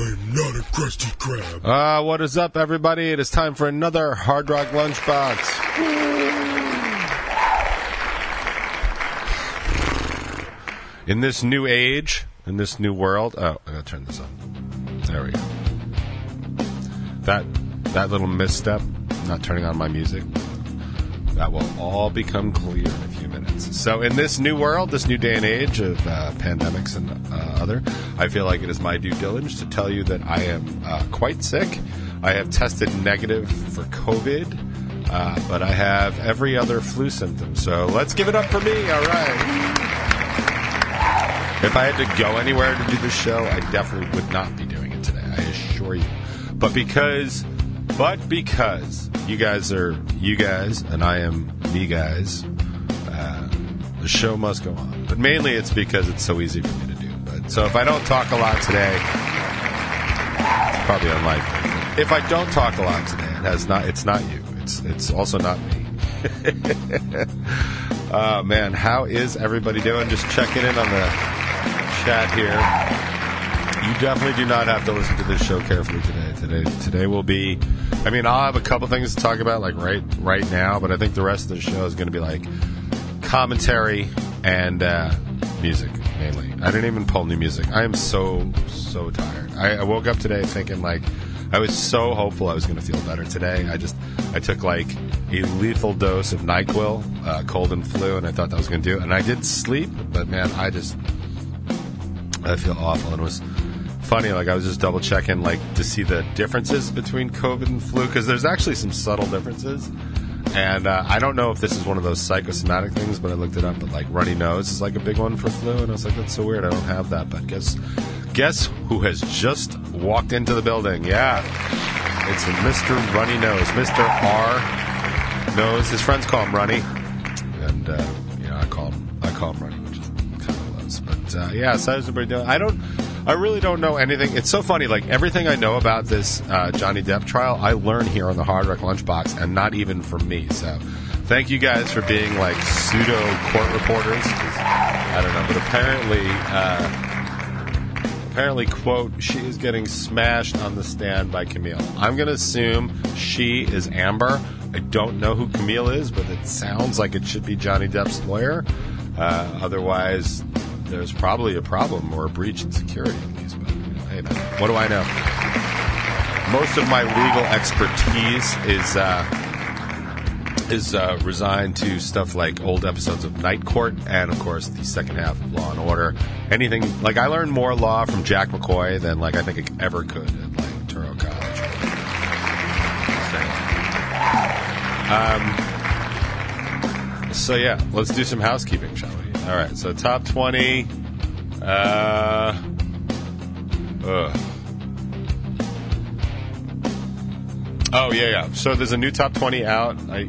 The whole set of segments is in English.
I'm not a Krusty Krab. Uh, what is up, everybody? It is time for another Hard Rock Lunchbox. In this new age, in this new world. Oh, I gotta turn this on. There we go. That that little misstep, not turning on my music, that will all become clear in a few minutes. So, in this new world, this new day and age of uh, pandemics and uh, other, I feel like it is my due diligence to tell you that I am uh, quite sick. I have tested negative for COVID, uh, but I have every other flu symptom. So, let's give it up for me. All right. If I had to go anywhere to do this show, I definitely would not be doing it today. I assure you. But because, but because you guys are you guys and I am me guys, uh, the show must go on. But mainly it's because it's so easy for me to do. But so if I don't talk a lot today, it's probably unlikely. If I don't talk a lot today, it has not. It's not you. It's it's also not me. uh, man, how is everybody doing? Just checking in on the chat here. You definitely do not have to listen to this show carefully today. Today, today will be. I mean, I'll have a couple things to talk about, like right right now, but I think the rest of the show is going to be like commentary and uh, music mainly. I didn't even pull new music. I am so so tired. I, I woke up today thinking like I was so hopeful I was going to feel better today. I just I took like a lethal dose of Nyquil, uh, cold and flu, and I thought that was going to do it. And I did sleep, but man, I just I feel awful. And it was funny, like I was just double checking, like to see the differences between COVID and flu, because there's actually some subtle differences. And uh, I don't know if this is one of those psychosomatic things, but I looked it up. But like runny nose is like a big one for flu, and I was like, that's so weird. I don't have that. But guess, guess who has just walked into the building? Yeah, it's Mr. Runny Nose, Mr. R. Nose. His friends call him Runny, and uh, you know I call him I call him Runny, which is kind of lows. But uh, yeah, so how's everybody doing? I don't. I really don't know anything. It's so funny. Like everything I know about this uh, Johnny Depp trial, I learn here on the Hard Rock Lunchbox, and not even from me. So, thank you guys for being like pseudo court reporters. I don't know, but apparently, uh, apparently, quote, she is getting smashed on the stand by Camille. I'm to assume she is Amber. I don't know who Camille is, but it sounds like it should be Johnny Depp's lawyer. Uh, otherwise, there's probably a problem or a breach in security in these. But hey, man, what do I know? Most of my legal expertise is uh, is uh, resigned to stuff like old episodes of Night Court and, of course, the second half of Law and Order. Anything like I learned more law from Jack McCoy than like I think I ever could at like Touro College. Um, so yeah, let's do some housekeeping, shall we? All right. So top twenty. Uh, ugh. Oh yeah, yeah. So there's a new top twenty out. I,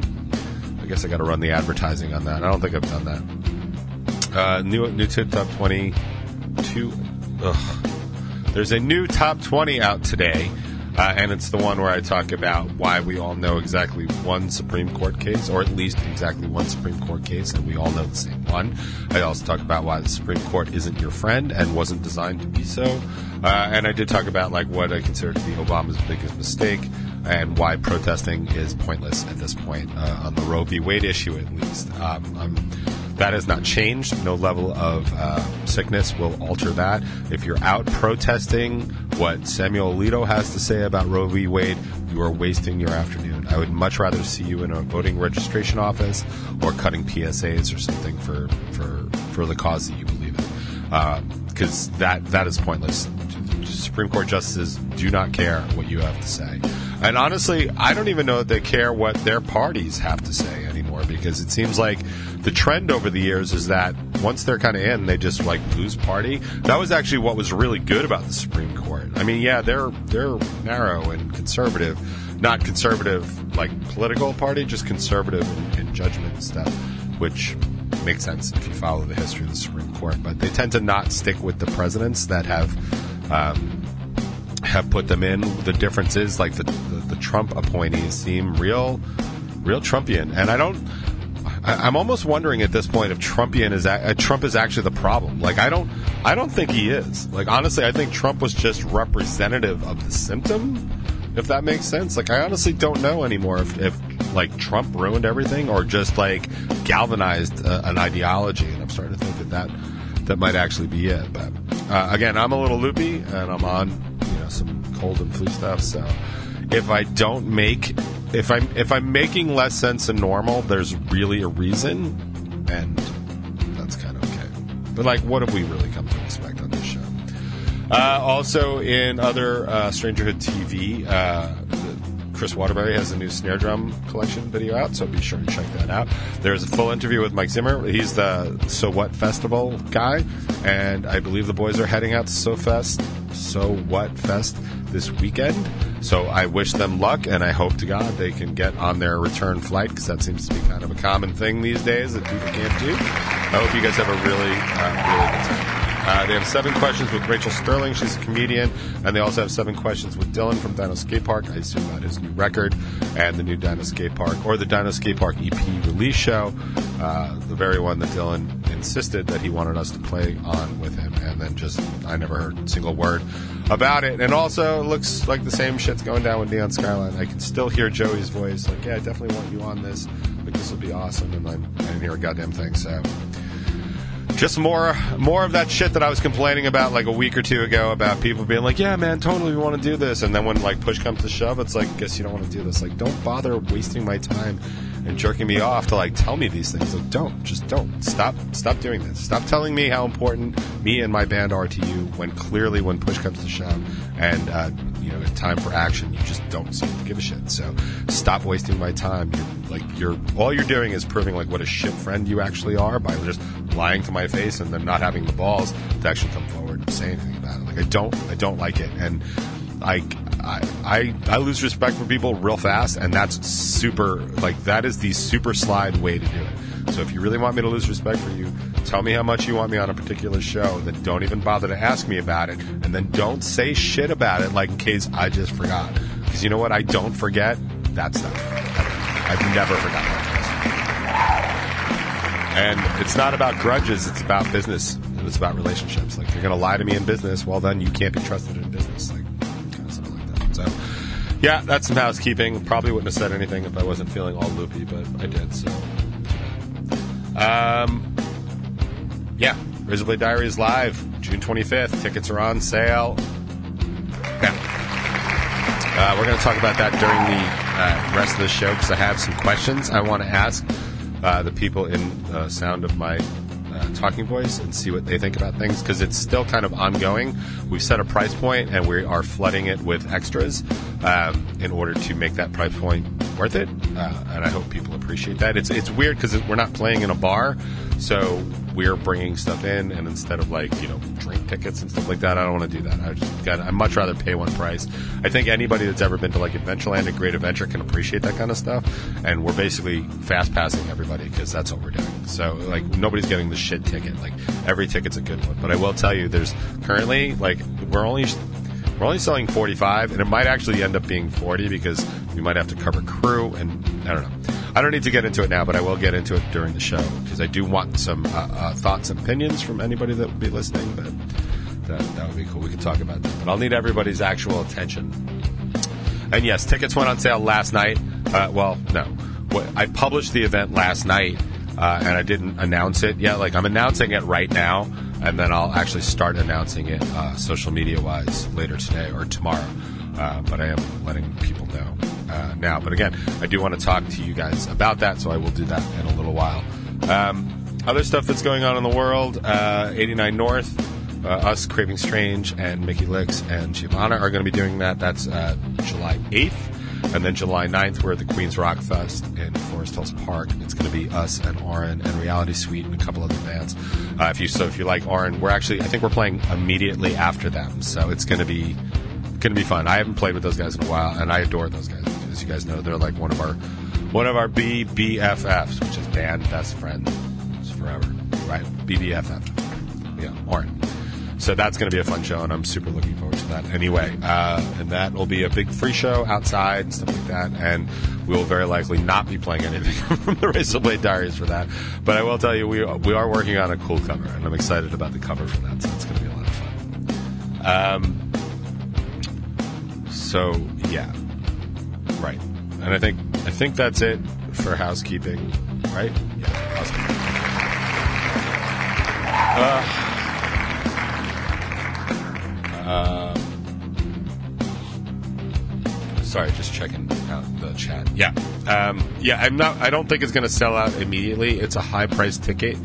I guess I got to run the advertising on that. I don't think I've done that. Uh, new new to top twenty two. Ugh. There's a new top twenty out today. Uh, and it's the one where I talk about why we all know exactly one Supreme Court case, or at least exactly one Supreme Court case, and we all know the same one. I also talk about why the Supreme Court isn't your friend and wasn't designed to be so. Uh, and I did talk about like what I consider to be Obama's biggest mistake and why protesting is pointless at this point uh, on the Roe v. Wade issue, at least. Um, I'm, that has not changed. No level of uh, sickness will alter that. If you're out protesting what Samuel Alito has to say about Roe v. Wade, you are wasting your afternoon. I would much rather see you in a voting registration office or cutting PSAs or something for for for the cause that you believe in, because that that is pointless. Supreme Court justices do not care what you have to say. And honestly, I don't even know that they care what their parties have to say anymore because it seems like the trend over the years is that once they're kind of in, they just like lose party. That was actually what was really good about the Supreme Court. I mean, yeah, they're they're narrow and conservative, not conservative like political party, just conservative in, in judgment and stuff, which makes sense if you follow the history of the Supreme Court. But they tend to not stick with the presidents that have. Um, have put them in. The difference is like the, the, the Trump appointees seem real, real Trumpian, and I don't. I, I'm almost wondering at this point if Trumpian is a, uh, Trump is actually the problem. Like I don't, I don't think he is. Like honestly, I think Trump was just representative of the symptom, if that makes sense. Like I honestly don't know anymore if, if like Trump ruined everything or just like galvanized uh, an ideology, and I'm starting to think that that that might actually be it. But uh, again, I'm a little loopy, and I'm on you know some cold and flu stuff. So if I don't make if I'm if I'm making less sense than normal, there's really a reason, and that's kind of okay. But like, what have we really come to expect on this show? Uh, also, in other uh, Strangerhood TV, uh, Chris Waterbury has a new snare drum collection video out, so be sure to check that out. There's a full interview with Mike Zimmer. He's the So What Festival guy, and I believe the boys are heading out to So Fest, So What Fest this weekend. So I wish them luck, and I hope to God they can get on their return flight because that seems to be kind of a common thing these days that people can't do. I hope you guys have a really, uh, really good time. Uh, they have seven questions with Rachel Sterling. She's a comedian. And they also have seven questions with Dylan from Dino Skate Park. I assume that his new record and the new Dino Skate Park or the Dino Skate Park EP release show. Uh, the very one that Dylan insisted that he wanted us to play on with him. And then just, I never heard a single word about it. And also, it looks like the same shit's going down with Neon Skyline. I can still hear Joey's voice. Like, yeah, I definitely want you on this. Like, this will be awesome. And then I didn't hear a goddamn thing. So just more more of that shit that I was complaining about like a week or two ago about people being like, "Yeah, man, totally we want to do this," and then when like push comes to shove, it's like, "Guess you don't want to do this." Like, don't bother wasting my time and jerking me off to like tell me these things. Like, don't just don't stop stop doing this. Stop telling me how important me and my band are to you when clearly when push comes to shove and uh, you know time for action, you just don't seem to give a shit. So stop wasting my time. You're, like you're all you're doing is proving like what a shit friend you actually are by just lying to my face and then not having the balls to actually come forward and say anything about it. Like I don't, I don't like it, and I, I, I, I lose respect for people real fast, and that's super. Like that is the super slide way to do it. So if you really want me to lose respect for you, tell me how much you want me on a particular show. Then don't even bother to ask me about it, and then don't say shit about it, like in case I just forgot. Because you know what? I don't forget that stuff. I've never forgotten. And it's not about grudges, it's about business. And it's about relationships. Like, if you're going to lie to me in business, well, then you can't be trusted in business. Like, yeah, that's some housekeeping. Probably wouldn't have said anything if I wasn't feeling all loopy, but I did, so. Um, yeah, Razorblade Diaries live, June 25th. Tickets are on sale. Yeah. Uh, we're going to talk about that during the uh, rest of the show because I have some questions I want to ask uh, the people in uh, sound of my talking voice and see what they think about things because it's still kind of ongoing. We've set a price point and we are flooding it with extras um, in order to make that price point worth it. Uh, and I hope people appreciate that. It's it's weird because we're not playing in a bar, so we're bringing stuff in, and instead of like you know drink tickets and stuff like that, I don't want to do that. I just got I much rather pay one price. I think anybody that's ever been to like Adventureland and Great Adventure can appreciate that kind of stuff, and we're basically fast passing everybody because that's what we're doing. So like nobody's getting the shit ticket. Like every ticket's a good one, but I will tell you, there's currently like we're only we're only selling 45, and it might actually end up being 40 because we might have to cover crew, and I don't know. I don't need to get into it now, but I will get into it during the show because I do want some uh, uh, thoughts and opinions from anybody that would be listening. But that, that would be cool. We can talk about that. But I'll need everybody's actual attention. And yes, tickets went on sale last night. Uh, well, no. I published the event last night, uh, and I didn't announce it yet. Like, I'm announcing it right now, and then I'll actually start announcing it uh, social media wise later today or tomorrow. Uh, but I am letting people know uh, now. But again, I do want to talk to you guys about that, so I will do that in a little while. Um, other stuff that's going on in the world uh, 89 North, uh, us, Craving Strange, and Mickey Licks and Giovanna are going to be doing that. That's uh, July 8th. And then July 9th, we're at the Queens Rock Fest in Forest Hills Park. It's going to be us and Oren and Reality Suite and a couple other bands. Uh, if you so, if you like Oren, we're actually I think we're playing immediately after them, so it's going to be going to be fun. I haven't played with those guys in a while, and I adore those guys. As you guys know, they're like one of our one of our BBFFs, which is band best friends forever, right? BBFF, yeah, Oren. So that's going to be a fun show, and I'm super looking forward to that. Anyway, uh, and that will be a big free show outside and stuff like that. And we will very likely not be playing anything from the Razor Blade Diaries for that. But I will tell you, we we are working on a cool cover, and I'm excited about the cover for that. So it's going to be a lot of fun. Um, so yeah, right. And I think I think that's it for housekeeping, right? Yeah. Uh, sorry, just checking out the chat. Yeah, um, yeah. I'm not. I don't think it's going to sell out immediately. It's a high price ticket,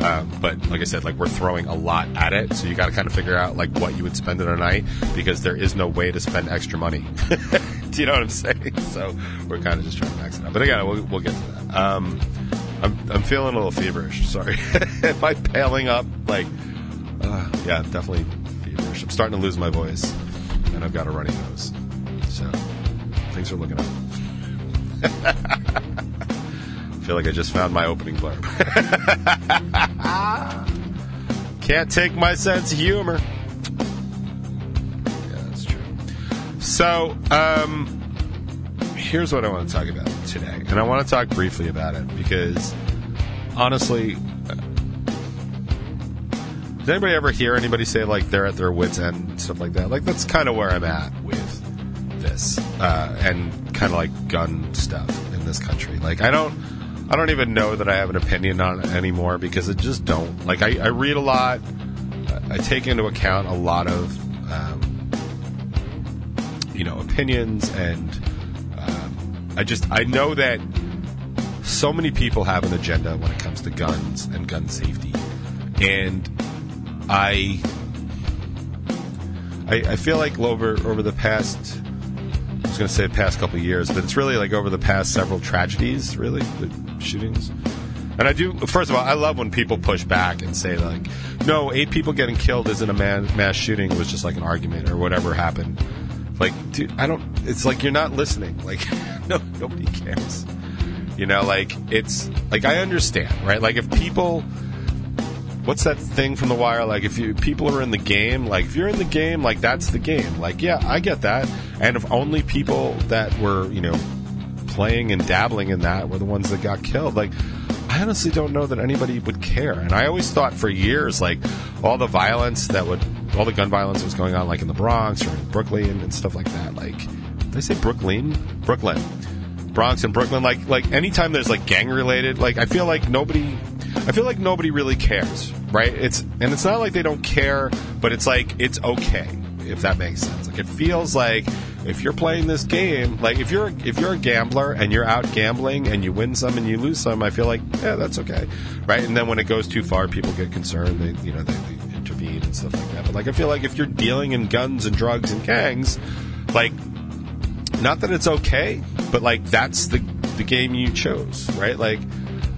um, but like I said, like we're throwing a lot at it, so you got to kind of figure out like what you would spend in a night because there is no way to spend extra money. Do you know what I'm saying? So we're kind of just trying to max it out. But again, we'll, we'll get to that. Um, I'm, I'm feeling a little feverish. Sorry, am I paling up? Like, uh, yeah, definitely feverish. I'm starting to lose my voice, and I've got a runny nose. So things are looking up. I feel like I just found my opening blurb. Can't take my sense of humor. So, um, here's what I want to talk about today. And I want to talk briefly about it because, honestly, uh, does anybody ever hear anybody say, like, they're at their wits' end stuff like that? Like, that's kind of where I'm at with this uh, and kind of like gun stuff in this country. Like, I don't. I don't even know that I have an opinion on it anymore because I just don't. Like, I, I read a lot. I take into account a lot of, you know, opinions, and um, I just I know that so many people have an agenda when it comes to guns and gun safety, and I I, I feel like over over the past I was going to say the past couple years, but it's really like over the past several tragedies, really, the shootings. And I do. First of all, I love when people push back and say like, "No, eight people getting killed isn't a mass shooting. It was just like an argument or whatever happened." Like, dude, I don't. It's like you're not listening. Like, no, nobody cares. You know, like it's like I understand, right? Like if people what's that thing from the wire like if you people are in the game like if you're in the game like that's the game like yeah i get that and if only people that were you know playing and dabbling in that were the ones that got killed like i honestly don't know that anybody would care and i always thought for years like all the violence that would all the gun violence that was going on like in the bronx or in brooklyn and stuff like that like did i say brooklyn brooklyn Bronx and Brooklyn. Like like anytime there's like gang related, like I feel like nobody I feel like nobody really cares, right? It's and it's not like they don't care, but it's like it's okay if that makes sense. Like it feels like if you're playing this game, like if you're if you're a gambler and you're out gambling and you win some and you lose some, I feel like yeah, that's okay, right? And then when it goes too far, people get concerned. They you know they, they intervene and stuff like that. But like I feel like if you're dealing in guns and drugs and gangs, like not that it's okay, but like that's the the game you chose, right? Like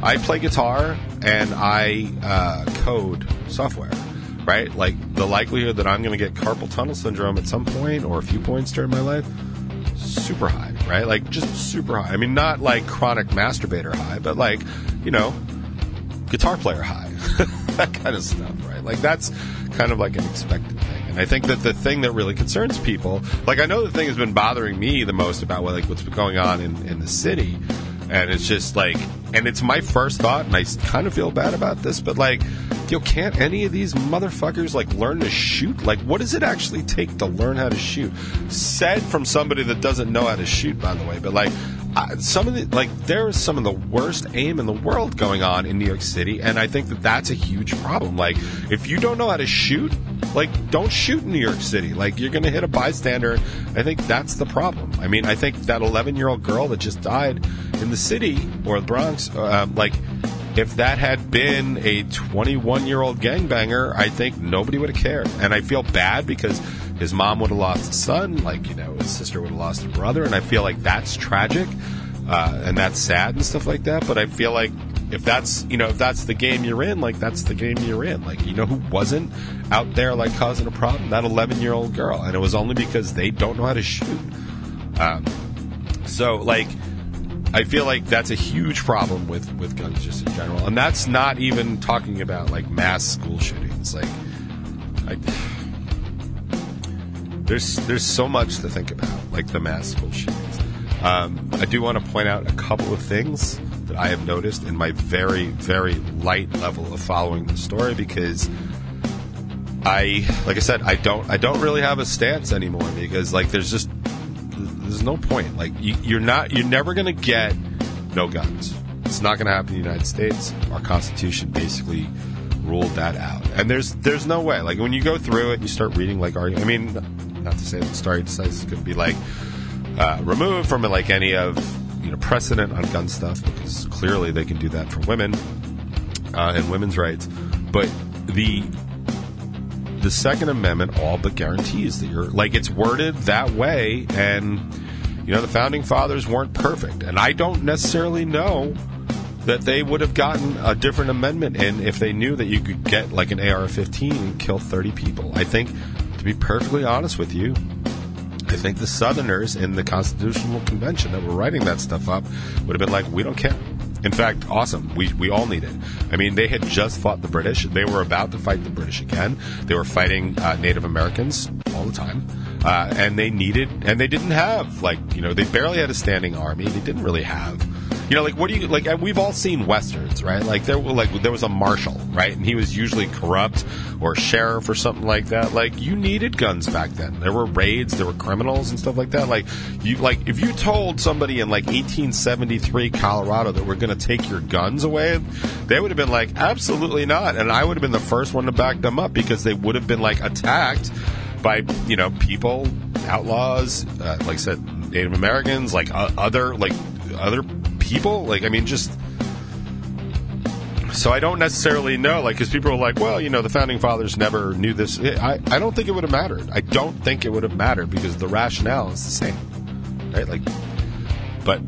I play guitar and I uh, code software, right? Like the likelihood that I'm going to get carpal tunnel syndrome at some point or a few points during my life, super high, right? Like just super high. I mean, not like chronic masturbator high, but like you know, guitar player high, that kind of stuff, right? Like that's kind of like an expected thing. And I think that the thing that really concerns people, like I know the thing has been bothering me the most about what, like what's been going on in, in the city, and it's just like, and it's my first thought, and I kind of feel bad about this, but like, yo, can't any of these motherfuckers like learn to shoot? Like, what does it actually take to learn how to shoot? Said from somebody that doesn't know how to shoot, by the way, but like, some of the like there is some of the worst aim in the world going on in New York City, and I think that that's a huge problem. Like, if you don't know how to shoot, like don't shoot in New York City. Like you're going to hit a bystander. I think that's the problem. I mean, I think that 11 year old girl that just died in the city or the Bronx, uh, like if that had been a 21 year old gangbanger, I think nobody would have cared. And I feel bad because his mom would have lost a son, like you know his sister would have lost a brother, and I feel like that's tragic uh, and that's sad and stuff like that. But I feel like if that's you know if that's the game you're in, like that's the game you're in. Like you know who wasn't out there like causing a problem? That 11 year old girl, and it was only because they don't know how to shoot. Um, so like. I feel like that's a huge problem with, with guns just in general, and that's not even talking about like mass school shootings. Like, I, there's there's so much to think about, like the school shootings. Um, I do want to point out a couple of things that I have noticed in my very very light level of following the story because I, like I said, I don't I don't really have a stance anymore because like there's just there's no point. Like you, you're not you're never gonna get no guns. It's not gonna happen in the United States. Our Constitution basically ruled that out, and there's there's no way. Like when you go through it, and you start reading like argument. I mean, not to say that stare decisis could be like uh, removed from like any of you know precedent on gun stuff because clearly they can do that for women uh, and women's rights, but the the Second Amendment all but guarantees that you're like it's worded that way, and you know the founding fathers weren't perfect, and I don't necessarily know that they would have gotten a different amendment in if they knew that you could get like an AR-15 and kill 30 people. I think, be perfectly honest with you, I think the Southerners in the Constitutional Convention that were writing that stuff up would have been like, we don't care. In fact, awesome. We, we all need it. I mean, they had just fought the British. They were about to fight the British again. They were fighting uh, Native Americans all the time. Uh, and they needed, and they didn't have, like, you know, they barely had a standing army. They didn't really have you know, like what do you like? We've all seen westerns, right? Like there, like there was a marshal, right, and he was usually corrupt or sheriff or something like that. Like you needed guns back then. There were raids, there were criminals and stuff like that. Like you, like if you told somebody in like 1873 Colorado that we're going to take your guns away, they would have been like, absolutely not, and I would have been the first one to back them up because they would have been like attacked by you know people, outlaws, uh, like I said, Native Americans, like uh, other like other people. Like, I mean, just. So I don't necessarily know, like, because people are like, well, you know, the founding fathers never knew this. I, I don't think it would have mattered. I don't think it would have mattered because the rationale is the same, right? Like, but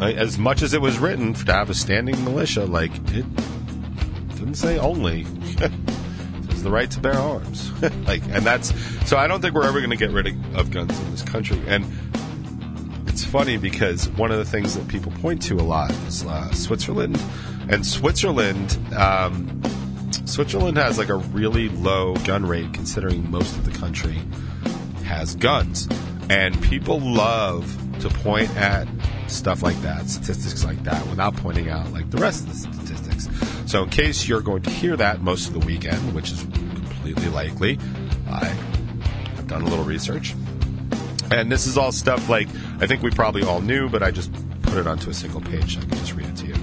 as much as it was written to have a standing militia, like, it didn't say only. it's the right to bear arms. like, and that's so. I don't think we're ever going to get rid of, of guns in this country. And funny because one of the things that people point to a lot is uh, Switzerland, and Switzerland, um, Switzerland has like a really low gun rate considering most of the country has guns, and people love to point at stuff like that, statistics like that, without pointing out like the rest of the statistics. So, in case you're going to hear that most of the weekend, which is completely likely, I have done a little research. And this is all stuff like I think we probably all knew, but I just put it onto a single page so I can just read it to you.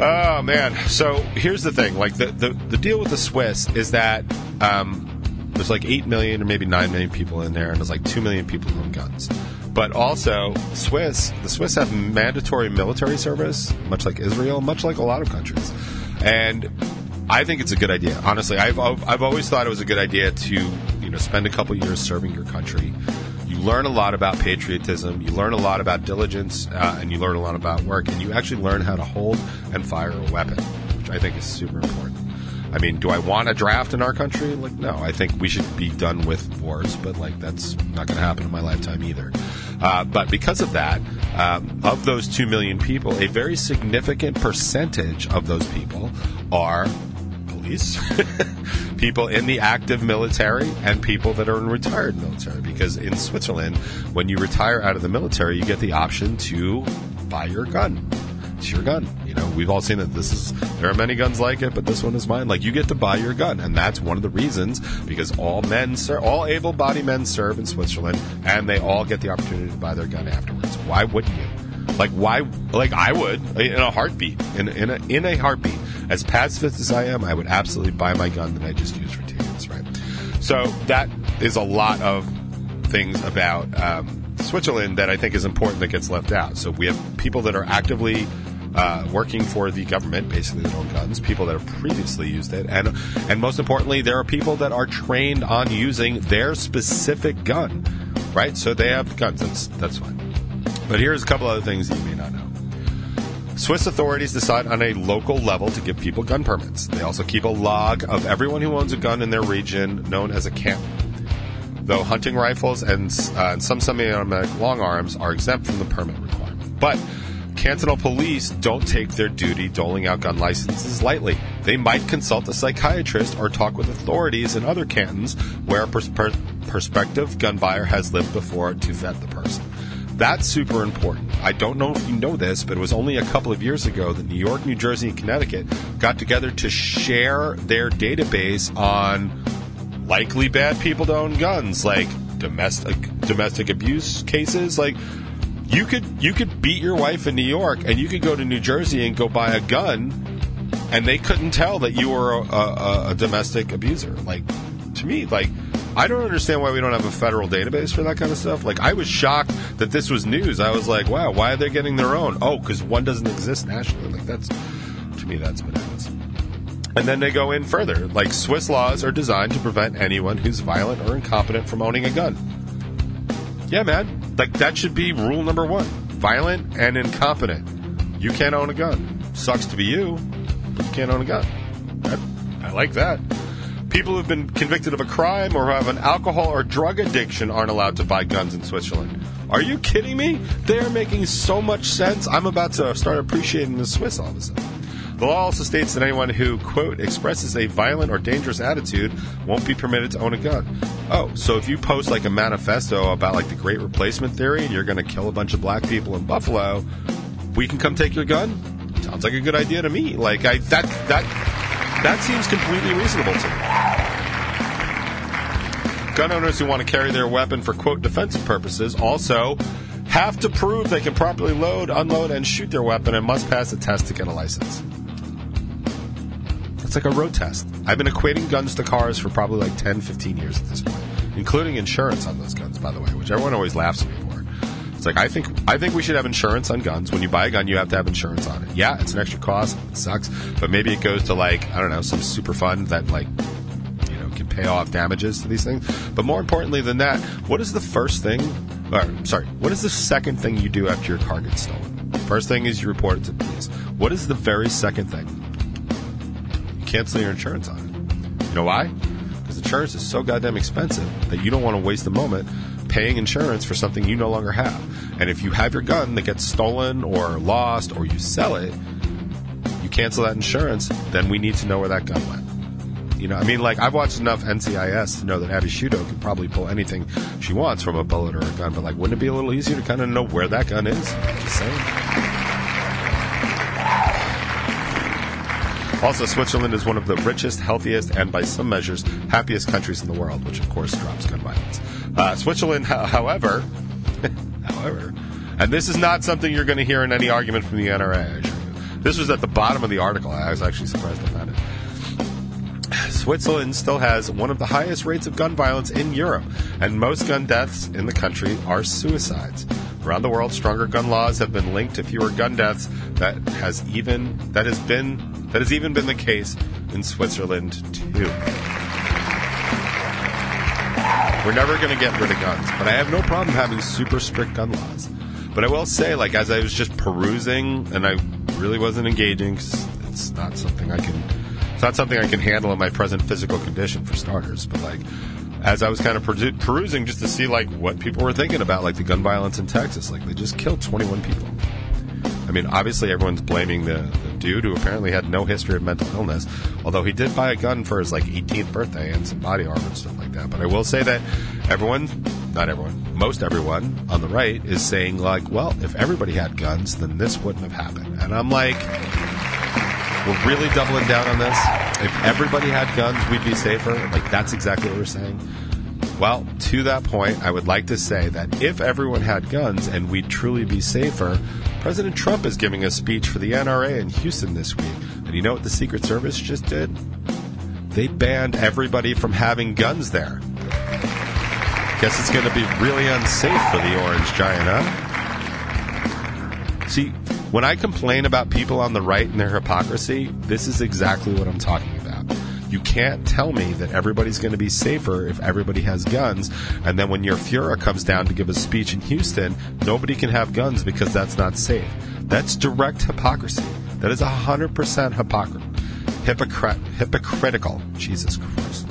Oh man! So here's the thing: like the the, the deal with the Swiss is that um, there's like eight million or maybe nine million people in there, and there's like two million people who own guns. But also, Swiss the Swiss have mandatory military service, much like Israel, much like a lot of countries, and I think it's a good idea. Honestly, I've I've always thought it was a good idea to you know spend a couple years serving your country you learn a lot about patriotism, you learn a lot about diligence, uh, and you learn a lot about work, and you actually learn how to hold and fire a weapon, which I think is super important. I mean, do I want a draft in our country? Like, no. I think we should be done with wars, but like that's not going to happen in my lifetime either. Uh, but because of that, um, of those two million people, a very significant percentage of those people are police, people in the active military, and people that are in retired military. Because in Switzerland, when you retire out of the military, you get the option to buy your gun. It's your gun. You know, we've all seen that this is, there are many guns like it, but this one is mine. Like, you get to buy your gun. And that's one of the reasons because all men, ser- all able bodied men serve in Switzerland, and they all get the opportunity to buy their gun afterwards. Why wouldn't you? Like why? Like I would in a heartbeat. In in a in a heartbeat. As pacifist as I am, I would absolutely buy my gun that I just used for two years. Right. So that is a lot of things about um, Switzerland that I think is important that gets left out. So we have people that are actively uh, working for the government, basically that own guns, people that have previously used it, and and most importantly, there are people that are trained on using their specific gun, right? So they have guns. That's that's fine. But here's a couple other things that you may not know. Swiss authorities decide on a local level to give people gun permits. They also keep a log of everyone who owns a gun in their region, known as a camp. Though hunting rifles and, uh, and some semi-automatic long arms are exempt from the permit requirement, but Cantonal police don't take their duty doling out gun licenses lightly. They might consult a psychiatrist or talk with authorities in other cantons where a pers- per- prospective gun buyer has lived before to vet the person. That's super important. I don't know if you know this, but it was only a couple of years ago that New York, New Jersey, and Connecticut got together to share their database on likely bad people to own guns, like domestic domestic abuse cases. Like you could you could beat your wife in New York, and you could go to New Jersey and go buy a gun, and they couldn't tell that you were a, a, a domestic abuser. Like to me, like I don't understand why we don't have a federal database for that kind of stuff. Like I was shocked that this was news. I was like, wow, why are they getting their own? Oh, because one doesn't exist nationally. Like that's to me, that's bananas. And then they go in further. Like Swiss laws are designed to prevent anyone who's violent or incompetent from owning a gun. Yeah, man. Like that should be rule number one. Violent and incompetent. You can't own a gun. Sucks to be you, but you can't own a gun. I, I like that. People who've been convicted of a crime or who have an alcohol or drug addiction aren't allowed to buy guns in Switzerland. Are you kidding me? They are making so much sense. I'm about to start appreciating the Swiss all of a sudden. The law also states that anyone who, quote, expresses a violent or dangerous attitude won't be permitted to own a gun. Oh, so if you post like a manifesto about like the great replacement theory and you're going to kill a bunch of black people in Buffalo, we can come take your gun? Sounds like a good idea to me. Like, I, that, that, that seems completely reasonable to me. Gun owners who want to carry their weapon for, quote, defensive purposes also have to prove they can properly load, unload, and shoot their weapon and must pass a test to get a license. It's like a road test. I've been equating guns to cars for probably like 10, 15 years at this point, including insurance on those guns, by the way, which everyone always laughs at me. It's like I think I think we should have insurance on guns. When you buy a gun, you have to have insurance on it. Yeah, it's an extra cost. It sucks, but maybe it goes to like I don't know some super fund that like you know can pay off damages to these things. But more importantly than that, what is the first thing? Or sorry, what is the second thing you do after your car gets stolen? First thing is you report it to the police. What is the very second thing? cancel your insurance on it. You know why? Because insurance is so goddamn expensive that you don't want to waste a moment paying insurance for something you no longer have. And if you have your gun that gets stolen or lost or you sell it, you cancel that insurance, then we need to know where that gun went. You know, I mean, like, I've watched enough NCIS to know that Abby Sciuto could probably pull anything she wants from a bullet or a gun, but, like, wouldn't it be a little easier to kind of know where that gun is? Just saying. Also, Switzerland is one of the richest, healthiest, and by some measures, happiest countries in the world, which of course drops gun violence. Uh, Switzerland, however, however, and this is not something you're going to hear in any argument from the NRA. This was at the bottom of the article. I was actually surprised about it. Switzerland still has one of the highest rates of gun violence in Europe, and most gun deaths in the country are suicides. Around the world, stronger gun laws have been linked to fewer gun deaths. That has even that has been that has even been the case in Switzerland too. We're never going to get rid of guns, but I have no problem having super strict gun laws. But I will say, like as I was just perusing, and I really wasn't engaging, it's not something I can. It's not something I can handle in my present physical condition, for starters. But like, as I was kind of perusing just to see like what people were thinking about like the gun violence in Texas. Like they just killed 21 people. I mean, obviously everyone's blaming the, the dude who apparently had no history of mental illness, although he did buy a gun for his like 18th birthday and some body armor and stuff like that. But I will say that everyone, not everyone, most everyone on the right is saying like, well, if everybody had guns, then this wouldn't have happened. And I'm like, we're really doubling down on this. If everybody had guns, we'd be safer. Like that's exactly what we're saying. Well, to that point, I would like to say that if everyone had guns and we'd truly be safer, President Trump is giving a speech for the NRA in Houston this week. And you know what the Secret Service just did? They banned everybody from having guns there. Guess it's going to be really unsafe for the Orange Giant, huh? See, when I complain about people on the right and their hypocrisy, this is exactly what I'm talking about. You can't tell me that everybody's going to be safer if everybody has guns, and then when your Fuhrer comes down to give a speech in Houston, nobody can have guns because that's not safe. That's direct hypocrisy. That is 100% hypocrisy. Hypocrite, hypocritical. Jesus Christ.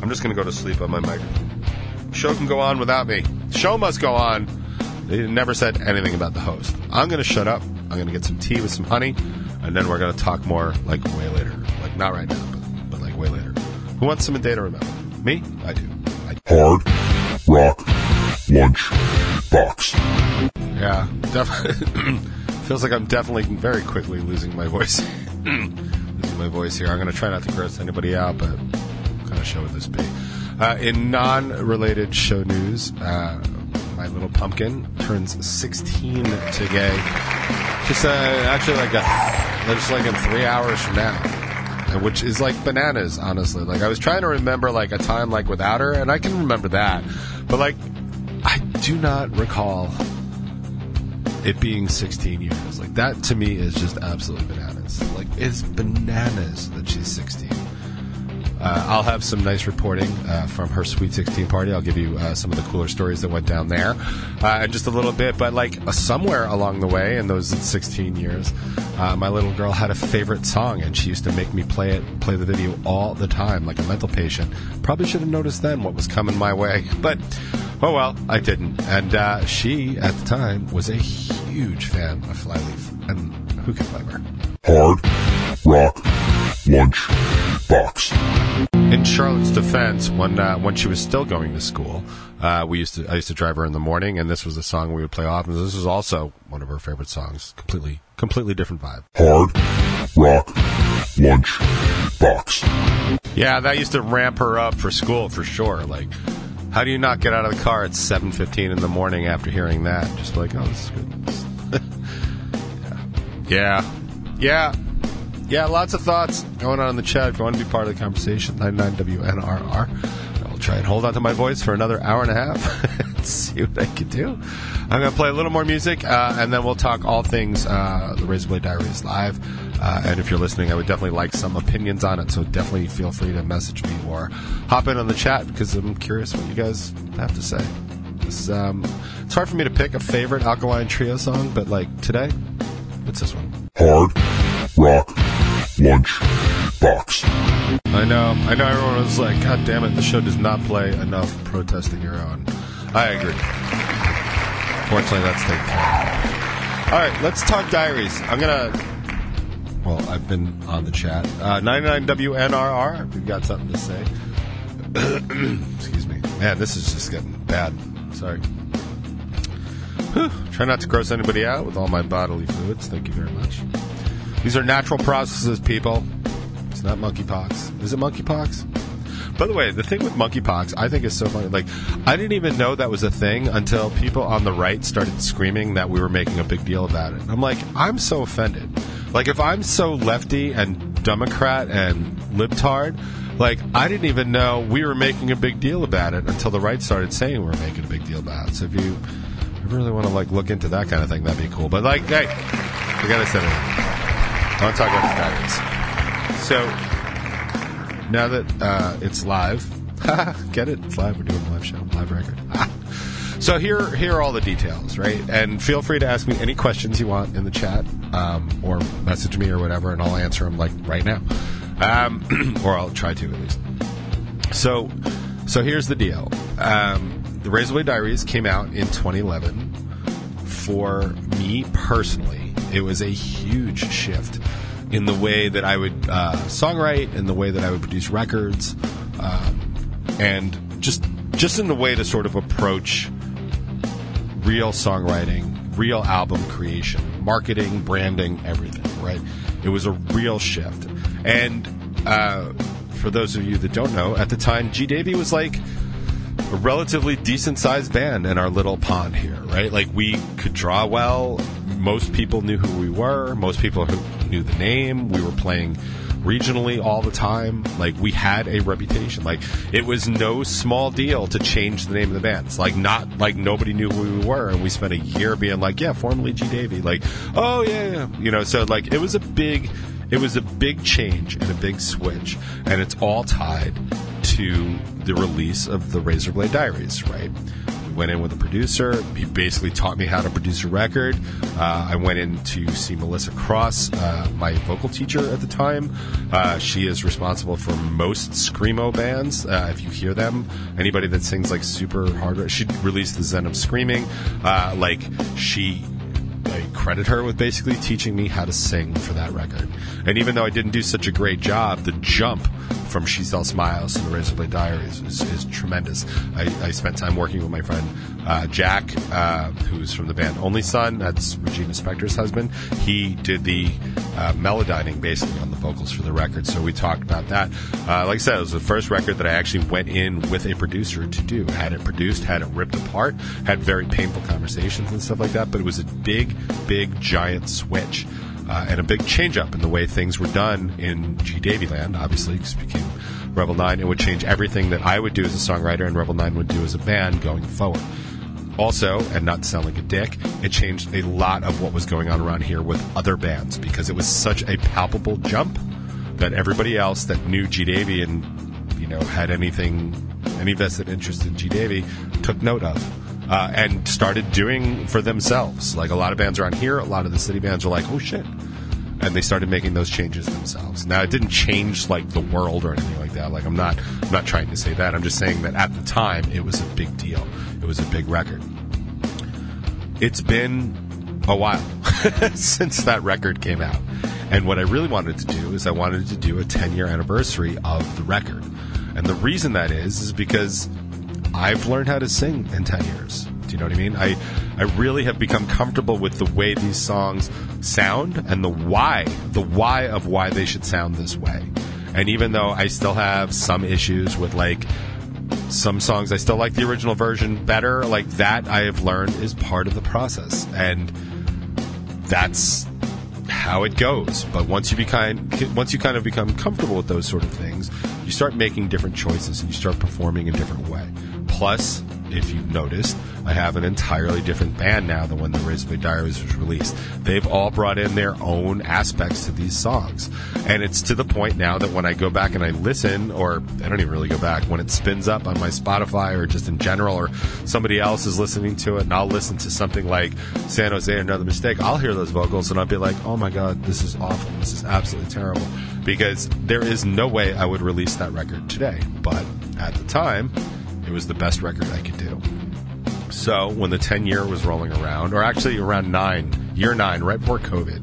I'm just going to go to sleep on my microphone. Show can go on without me. Show must go on. They never said anything about the host. I'm going to shut up. I'm going to get some tea with some honey, and then we're going to talk more like way later. Like not right now, way later. Who wants some data remember? Me? I do. I do. Hard Rock Lunch Box. Yeah, definitely. feels like I'm definitely very quickly losing my voice. losing my voice here. I'm going to try not to gross anybody out, but what kind of show would this be? Uh, in non-related show news, uh, my little pumpkin turns 16 today. Just uh, actually like a, just like in three hours from now, which is like bananas. Honestly, like I was trying to remember like a time like without her, and I can remember that, but like I do not recall it being 16 years. Like that to me is just absolutely bananas. Like it's bananas that she's 16. Uh, I'll have some nice reporting uh, from her Sweet 16 party. I'll give you uh, some of the cooler stories that went down there uh, just a little bit. But like uh, somewhere along the way in those 16 years, uh, my little girl had a favorite song, and she used to make me play it, play the video all the time, like a mental patient. Probably should have noticed then what was coming my way, but oh well, I didn't. And uh, she, at the time, was a huge fan of Flyleaf, and who can blame her? Hard Rock Lunch Box. In Charlotte's defense, when uh, when she was still going to school, uh, we used to I used to drive her in the morning, and this was a song we would play often. This was also one of her favorite songs. Completely, completely different vibe. Hard Rock Lunch Box. Yeah, that used to ramp her up for school for sure. Like, how do you not get out of the car at seven fifteen in the morning after hearing that? Just like, oh, this is good. yeah, yeah, yeah. Yeah, lots of thoughts going on in the chat. If you want to be part of the conversation, 99WNRR. I'll try and hold on to my voice for another hour and a half see what I can do. I'm going to play a little more music, uh, and then we'll talk all things uh, the Razorblade Diaries live. Uh, and if you're listening, I would definitely like some opinions on it. So definitely feel free to message me or hop in on the chat because I'm curious what you guys have to say. It's, um, it's hard for me to pick a favorite Alkaline Trio song, but like today, it's this one. Hard Lunch Box. I know. I know everyone was like, God damn it, the show does not play enough protesting your own. I agree. Fortunately, that's taken care. All right, let's talk diaries. I'm going to. Well, I've been on the chat. Uh, 99WNRR, if you've got something to say. Excuse me. Man, this is just getting bad. Sorry. Whew. Try not to gross anybody out with all my bodily fluids. Thank you very much. These are natural processes, people. It's not monkeypox. Is it monkeypox? By the way, the thing with monkeypox, I think is so funny. Like, I didn't even know that was a thing until people on the right started screaming that we were making a big deal about it. I'm like, I'm so offended. Like, if I'm so lefty and Democrat and libtard, like, I didn't even know we were making a big deal about it until the right started saying we were making a big deal about it. So if you really want to like look into that kind of thing, that'd be cool. But like, hey, said it. I want to talk about the diaries. So now that uh, it's live, get it? It's live. We're doing a live show, live record. so here, here are all the details, right? And feel free to ask me any questions you want in the chat, um, or message me or whatever, and I'll answer them like right now, um, or I'll try to at least. So, so here's the deal. Um, the Razorblade Diaries came out in 2011. For me personally, it was a huge shift in the way that I would uh, songwrite, in the way that I would produce records, um, and just just in the way to sort of approach real songwriting, real album creation, marketing, branding, everything. Right? It was a real shift, and uh, for those of you that don't know, at the time, G Davy was like a relatively decent sized band in our little pond here, right? Like we could draw well. Most people knew who we were. Most people who knew the name. We were playing regionally all the time. Like we had a reputation. Like it was no small deal to change the name of the band. It's like not like nobody knew who we were, and we spent a year being like, yeah, formerly G Davy. Like, oh yeah, yeah, you know. So like it was a big, it was a big change and a big switch, and it's all tied to the release of the Razorblade Diaries, right? Went in with a producer. He basically taught me how to produce a record. Uh, I went in to see Melissa Cross, uh, my vocal teacher at the time. Uh, she is responsible for most screamo bands. Uh, if you hear them, anybody that sings like super hard, she released the Zen of Screaming. Uh, like she I credit her with basically teaching me how to sing for that record. And even though I didn't do such a great job, the jump from She Sells Smiles to the Razorblade Diaries is, is tremendous. I, I, spent time working with my friend uh, Jack, uh, who's from the band Only Son. That's Regina Spektor's husband. He did the uh, melodyning basically on the vocals for the record. So we talked about that. Uh, like I said, it was the first record that I actually went in with a producer to do. Had it produced, had it ripped apart, had very painful conversations and stuff like that. But it was a big, big, giant switch uh, and a big change up in the way things were done in G Davy Land, obviously, because it became Revel 9. It would change everything that I would do as a songwriter and Revel 9 would do as a band going forward. Also, and not to sound like a dick, it changed a lot of what was going on around here with other bands because it was such a palpable jump that everybody else that knew G Davy and you know had anything, any vested interest in G Davy, took note of uh, and started doing for themselves. Like a lot of bands around here, a lot of the city bands are like, oh shit. And they started making those changes themselves. Now it didn't change like the world or anything like that. Like I'm not, I'm not trying to say that. I'm just saying that at the time it was a big deal. It was a big record. It's been a while since that record came out. And what I really wanted to do is I wanted to do a 10 year anniversary of the record. And the reason that is, is because I've learned how to sing in 10 years. Do you know what I mean? I, I really have become comfortable with the way these songs sound and the why, the why of why they should sound this way. And even though I still have some issues with like some songs, I still like the original version better. Like that, I have learned is part of the process. And that's how it goes. But once you become once you kind of become comfortable with those sort of things, you start making different choices and you start performing in a different way. Plus, if you've noticed, I have an entirely different band now than when the Razorblade Diaries was released. They've all brought in their own aspects to these songs. And it's to the point now that when I go back and I listen, or I don't even really go back, when it spins up on my Spotify or just in general, or somebody else is listening to it, and I'll listen to something like San Jose, Another Mistake, I'll hear those vocals and I'll be like, oh my god, this is awful. This is absolutely terrible. Because there is no way I would release that record today. But at the time, it was the best record I could do. So when the 10 year was rolling around, or actually around nine, year nine, right before COVID,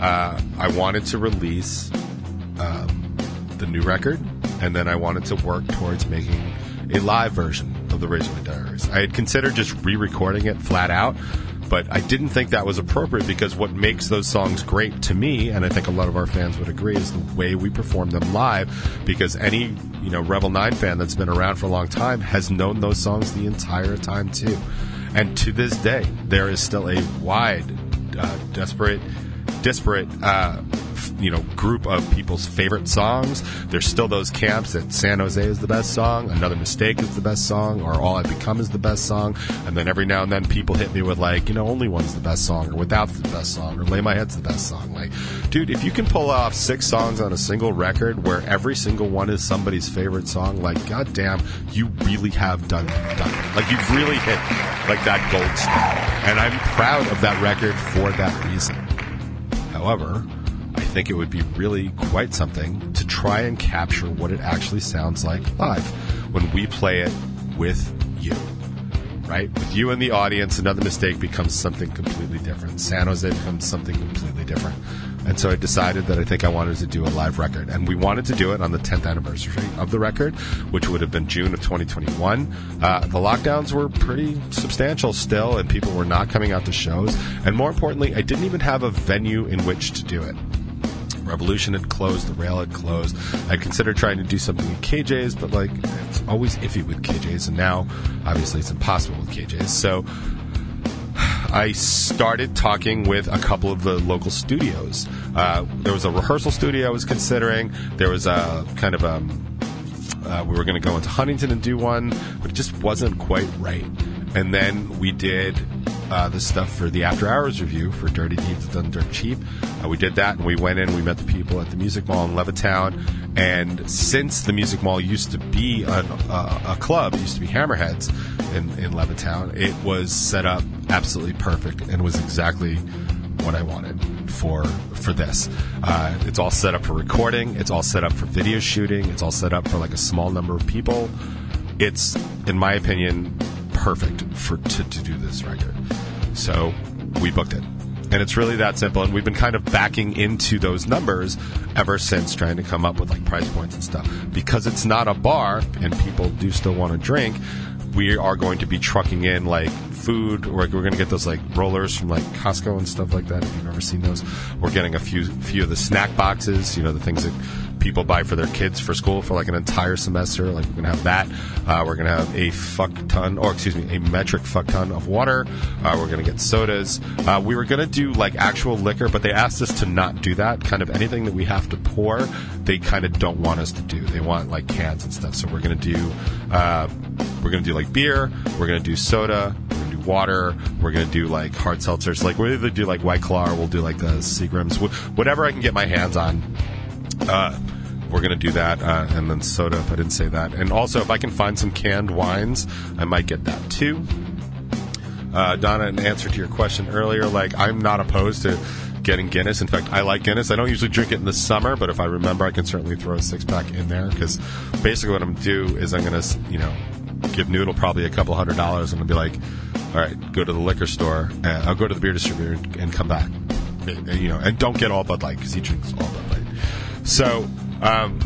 uh, I wanted to release um, the new record, and then I wanted to work towards making a live version of the Razorblade Diaries. I had considered just re-recording it flat out, but I didn't think that was appropriate because what makes those songs great to me, and I think a lot of our fans would agree, is the way we perform them live. Because any you know Revel Nine fan that's been around for a long time has known those songs the entire time too, and to this day there is still a wide, uh, desperate, disparate. Uh, you know group of people's favorite songs. There's still those camps that San Jose is the best song, Another Mistake is the best song, or All I Become is the best song. And then every now and then people hit me with like, you know, Only One's the best song, or Without's the best song, or Lay My Head's the best song. Like, dude, if you can pull off six songs on a single record where every single one is somebody's favorite song, like, goddamn, you really have done done it. Like you've really hit like that gold star. And I'm proud of that record for that reason. However, think it would be really quite something to try and capture what it actually sounds like live when we play it with you. Right? With you in the audience, another mistake becomes something completely different. San Jose becomes something completely different. And so I decided that I think I wanted to do a live record. And we wanted to do it on the 10th anniversary of the record, which would have been June of 2021. Uh, the lockdowns were pretty substantial still, and people were not coming out to shows. And more importantly, I didn't even have a venue in which to do it. Revolution had closed, the rail had closed. I considered trying to do something with KJ's, but like it's always iffy with KJ's, and now obviously it's impossible with KJ's. So I started talking with a couple of the local studios. Uh, there was a rehearsal studio I was considering. There was a kind of a uh, we were going to go into Huntington and do one, but it just wasn't quite right. And then we did uh, the stuff for the after hours review for Dirty Deeds Done Dirt Cheap. Uh, we did that, and we went in. We met the people at the Music Mall in Levittown. And since the Music Mall used to be an, uh, a club, used to be Hammerheads in, in Levittown, it was set up absolutely perfect and was exactly what I wanted for for this. Uh, it's all set up for recording. It's all set up for video shooting. It's all set up for like a small number of people. It's, in my opinion, perfect for to, to do this record. So we booked it. And it's really that simple. And we've been kind of backing into those numbers ever since trying to come up with like price points and stuff. Because it's not a bar and people do still want to drink, we are going to be trucking in like food. We're, we're going to get those like rollers from like Costco and stuff like that. If you've ever seen those, we're getting a few few of the snack boxes. You know the things that people buy for their kids for school for like an entire semester. Like we're gonna have that. Uh, we're gonna have a fuck ton, or excuse me, a metric fuck ton of water. Uh, we're gonna get sodas. Uh, we were gonna do like actual liquor, but they asked us to not do that. Kind of anything that we have to pour, they kind of don't want us to do. They want like cans and stuff. So we're gonna do. Uh, we're gonna do like beer. We're gonna do soda. We're gonna do water. We're gonna do like hard seltzers. Like we'll either do like White Claw or we'll do like the Seagrams. Whatever I can get my hands on. Uh, we're going to do that, uh, and then soda. If I didn't say that, and also if I can find some canned wines, I might get that too. Uh, Donna, in answer to your question earlier, like I'm not opposed to getting Guinness. In fact, I like Guinness. I don't usually drink it in the summer, but if I remember, I can certainly throw a six pack in there because basically what I'm gonna do is I'm gonna, you know, give Noodle probably a couple hundred dollars and I'll be like, all right, go to the liquor store. And I'll go to the beer distributor and, come back. And, you know, and don't get all Bud Light because he drinks all Bud. So, um,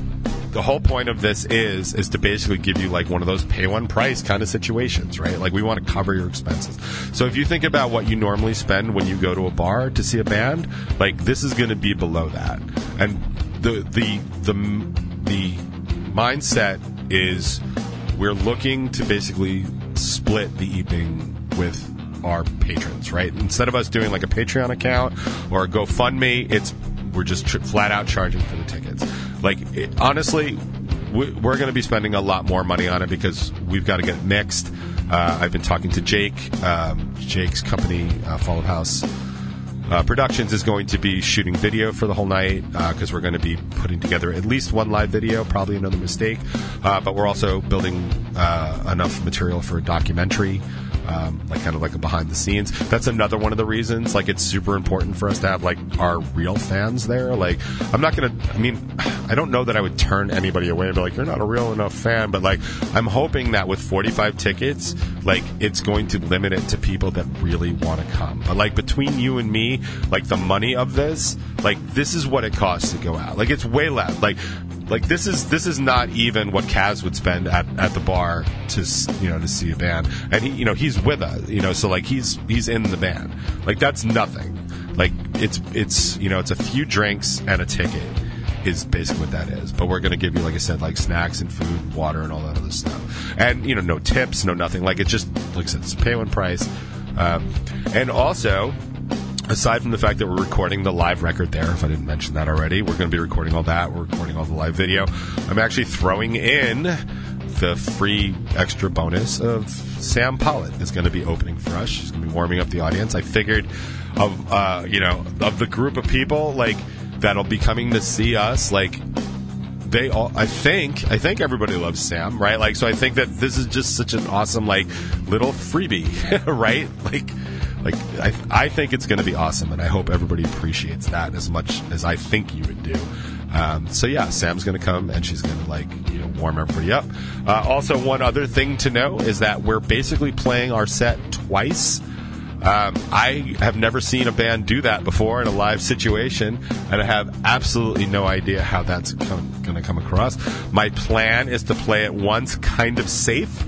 the whole point of this is is to basically give you like one of those pay one price kind of situations, right? Like we want to cover your expenses. So if you think about what you normally spend when you go to a bar to see a band, like this is going to be below that. And the the the the mindset is we're looking to basically split the evening with our patrons, right? Instead of us doing like a Patreon account or a GoFundMe, it's we're just flat out charging for the tickets. Like it, honestly, we, we're going to be spending a lot more money on it because we've got to get mixed. Uh, I've been talking to Jake. Um, Jake's company, uh, Fall of House uh, Productions, is going to be shooting video for the whole night because we're going to be putting together at least one live video, probably another mistake. Uh, but we're also building uh, enough material for a documentary. Um, like kind of like a behind the scenes. That's another one of the reasons. Like it's super important for us to have like our real fans there. Like I'm not gonna. I mean, I don't know that I would turn anybody away and be like, you're not a real enough fan. But like, I'm hoping that with 45 tickets, like it's going to limit it to people that really want to come. But like between you and me, like the money of this, like this is what it costs to go out. Like it's way less. Like like this is this is not even what Kaz would spend at, at the bar to you know to see a band, and he you know he's with us, you know, so like he's he's in the band, like that's nothing, like it's it's you know it's a few drinks and a ticket is basically what that is, but we're gonna give you like I said like snacks and food, water and all that other stuff, and you know no tips, no nothing, like it's just like I said it's a pay one price, um, and also aside from the fact that we're recording the live record there, if I didn't mention that already, we're going to be recording all that. We're recording all the live video. I'm actually throwing in the free extra bonus of Sam Pollitt is going to be opening for us. She's going to be warming up the audience. I figured of uh, you know of the group of people like that'll be coming to see us like they all i think i think everybody loves sam right like so i think that this is just such an awesome like little freebie right like like i, I think it's going to be awesome and i hope everybody appreciates that as much as i think you would do. Um, so yeah sam's going to come and she's going to like you know warm everybody up. Uh, also one other thing to know is that we're basically playing our set twice. Um, I have never seen a band do that before in a live situation, and I have absolutely no idea how that's going to come across. My plan is to play it once kind of safe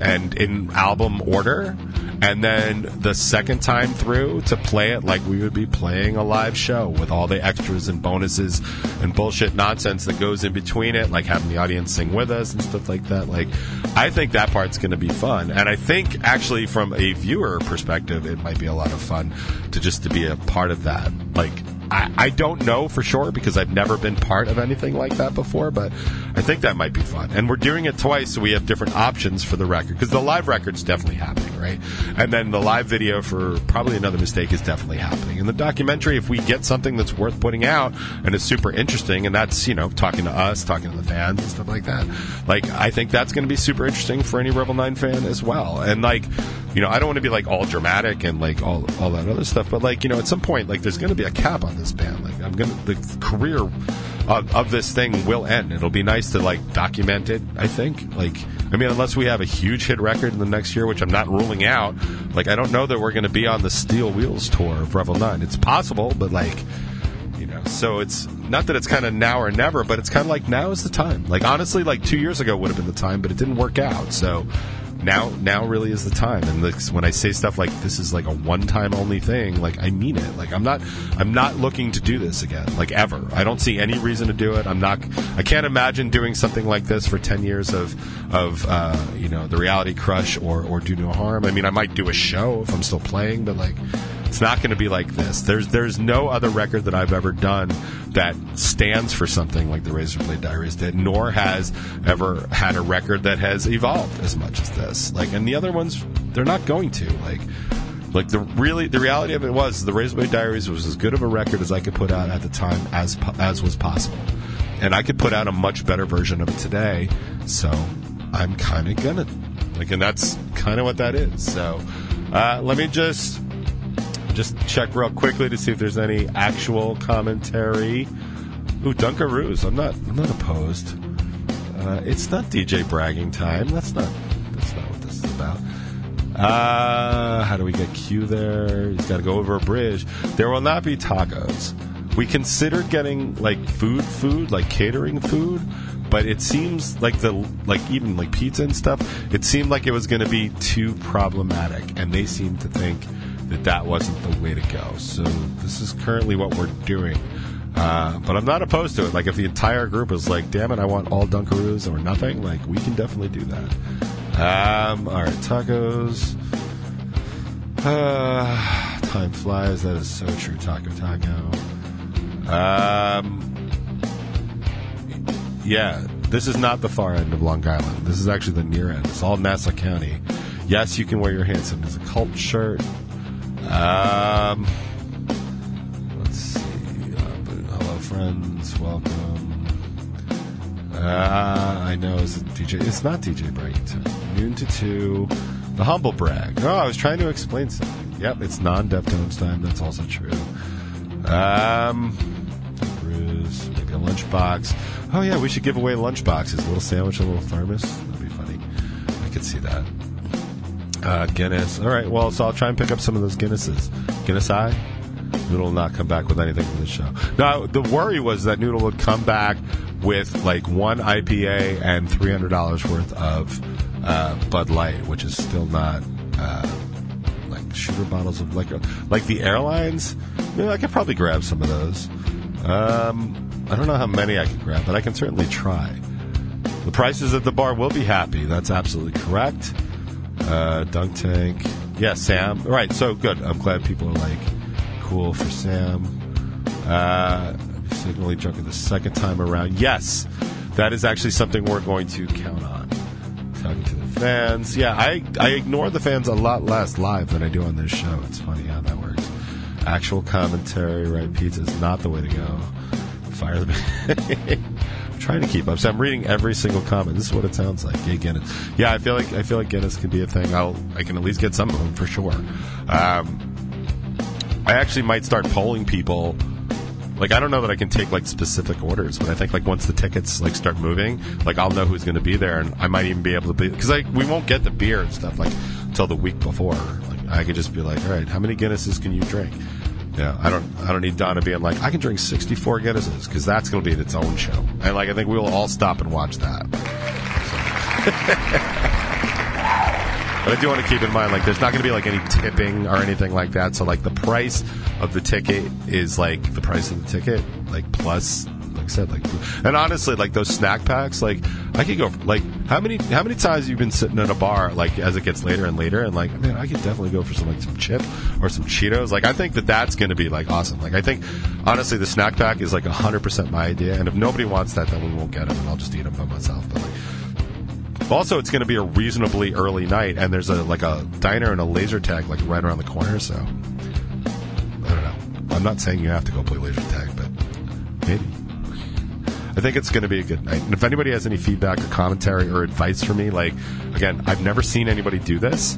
and in album order, and then the second time through to play it like we would be playing a live show with all the extras and bonuses and bullshit nonsense that goes in between it, like having the audience sing with us and stuff like that. Like, I think that part's going to be fun, and I think actually from a viewer perspective, it might be a lot of fun to just to be a part of that. Like, I, I don't know for sure because I've never been part of anything like that before, but I think that might be fun. And we're doing it twice, so we have different options for the record because the live record's definitely happening, right? And then the live video for probably another mistake is definitely happening. And the documentary, if we get something that's worth putting out and is super interesting, and that's you know talking to us, talking to the fans and stuff like that, like I think that's going to be super interesting for any Revel Nine fan as well. And like you know, I don't want to be like all dramatic and like all all that other stuff, but like you know, at some point, like there's going to be a cap on this band. Like I'm gonna the career of, of this thing will end. It'll be nice to like document it. I think. Like I mean, unless we have a huge hit record in the next year, which I'm not ruling out. Like I don't know that we're going to be on the Steel Wheels tour of Revel Nine. It's possible, but like you know, so it's not that it's kind of now or never, but it's kind of like now is the time. Like honestly, like two years ago would have been the time, but it didn't work out. So now now really is the time. And like, when i say stuff like this is like a one time only thing like i mean it. Like i'm not i'm not looking to do this again like ever. I don't see any reason to do it. I'm not i can't imagine doing something like this for 10 years of of uh, you know the reality crush or or do no harm. I mean i might do a show if i'm still playing but like it's not going to be like this. There's there's no other record that I've ever done that stands for something like the Razorblade Diaries did, nor has ever had a record that has evolved as much as this. Like, and the other ones, they're not going to. Like, like the really the reality of it was the Razorblade Diaries was as good of a record as I could put out at the time as as was possible, and I could put out a much better version of it today. So I'm kind of gonna like, and that's kind of what that is. So uh, let me just just check real quickly to see if there's any actual commentary. Ooh, Dunkaroos. I'm not. I'm not opposed. Uh, it's not DJ bragging time. That's not. That's not what this is about. Uh, how do we get Q there? He's got to go over a bridge. There will not be tacos. We considered getting like food, food, like catering food, but it seems like the like even like pizza and stuff. It seemed like it was going to be too problematic, and they seem to think that that wasn't the way to go. So this is currently what we're doing. Uh, but I'm not opposed to it. Like if the entire group is like, "Damn it, I want all Dunkaroos or nothing," like we can definitely do that. Um, all right, tacos. Uh, time flies. That is so true. Taco, taco. Um, yeah, this is not the far end of Long Island. This is actually the near end. It's all Nassau County. Yes, you can wear your Hanson as a cult shirt. Um, let's see. Uh, hello, friends. Welcome. Uh, I know it's DJ. It's not DJ bragging. Noon to two. The humble brag. Oh, I was trying to explain something. Yep, it's non-Deftones time. That's also true. Um, Bruce, maybe a lunchbox. Oh yeah, we should give away lunchboxes. A little sandwich, a little thermos. That'd be funny. I could see that. Uh, Guinness. All right. Well, so I'll try and pick up some of those Guinnesses. Guinness Eye. Noodle will not come back with anything from the show. Now, the worry was that Noodle would come back with like one IPA and three hundred dollars worth of uh, Bud Light, which is still not uh, like shooter bottles of liquor. Like the airlines, you know, I could probably grab some of those. Um, I don't know how many I could grab, but I can certainly try. The prices at the bar will be happy. That's absolutely correct. Uh, Dunk Tank. Yeah, Sam. Right, so good. I'm glad people are like cool for Sam. Uh, signally drunk the second time around. Yes, that is actually something we're going to count on. Talking to the fans. Yeah, I, I ignore the fans a lot less live than I do on this show. It's funny how that works. Actual commentary, right? Pizza is not the way to go. Fire the. trying to keep up. So I'm reading every single comment. This is what it sounds like. Yeah, Guinness. Yeah, I feel like I feel like Guinness could be a thing. I'll I can at least get some of them for sure. Um, I actually might start polling people. Like I don't know that I can take like specific orders, but I think like once the tickets like start moving, like I'll know who's going to be there, and I might even be able to be because like we won't get the beer and stuff like until the week before. Like I could just be like, all right, how many Guinnesses can you drink? Yeah, I don't. I don't need Donna being like, I can drink sixty four Guinnesses because that's going to be its own show. And like, I think we will all stop and watch that. But I do want to keep in mind, like, there's not going to be like any tipping or anything like that. So, like, the price of the ticket is like the price of the ticket, like plus, like I said, like, and honestly, like those snack packs, like, I could go, like, how many how many times you've you been sitting in a bar, like, as it gets later and later, and like, man, I could definitely go for some like some chip or some Cheetos. Like, I think that that's going to be like awesome. Like, I think honestly, the snack pack is like hundred percent my idea, and if nobody wants that, then we won't get them, and I'll just eat them by myself. But like. Also, it's going to be a reasonably early night, and there's a like a diner and a laser tag like right around the corner. So I don't know. I'm not saying you have to go play laser tag, but maybe. I think it's going to be a good night. And if anybody has any feedback or commentary or advice for me, like again, I've never seen anybody do this.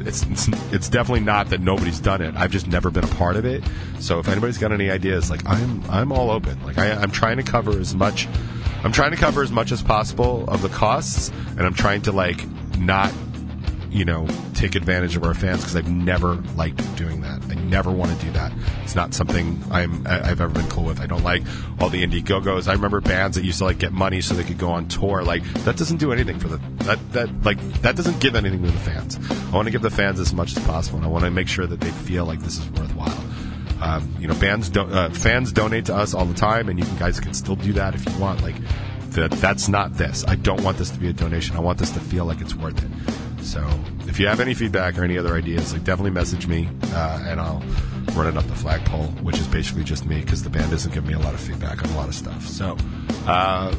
It's, it's it's definitely not that nobody's done it. I've just never been a part of it. So if anybody's got any ideas, like I'm I'm all open. Like I, I'm trying to cover as much. I'm trying to cover as much as possible of the costs, and I'm trying to like not you know, take advantage of our fans because I've never liked doing that. I never want to do that. It's not something I'm I've ever been cool with. I don't like all the Indiegogo's. I remember bands that used to like get money so they could go on tour. Like that doesn't do anything for the that that like that doesn't give anything to the fans. I want to give the fans as much as possible, and I want to make sure that they feel like this is worthwhile. Um, you know, bands don't uh, fans donate to us all the time, and you guys can still do that if you want. Like that, that's not this. I don't want this to be a donation. I want this to feel like it's worth it. So if you have any feedback or any other ideas, like definitely message me, uh, and I'll run it up the flagpole, which is basically just me because the band doesn't give me a lot of feedback on a lot of stuff. So, uh,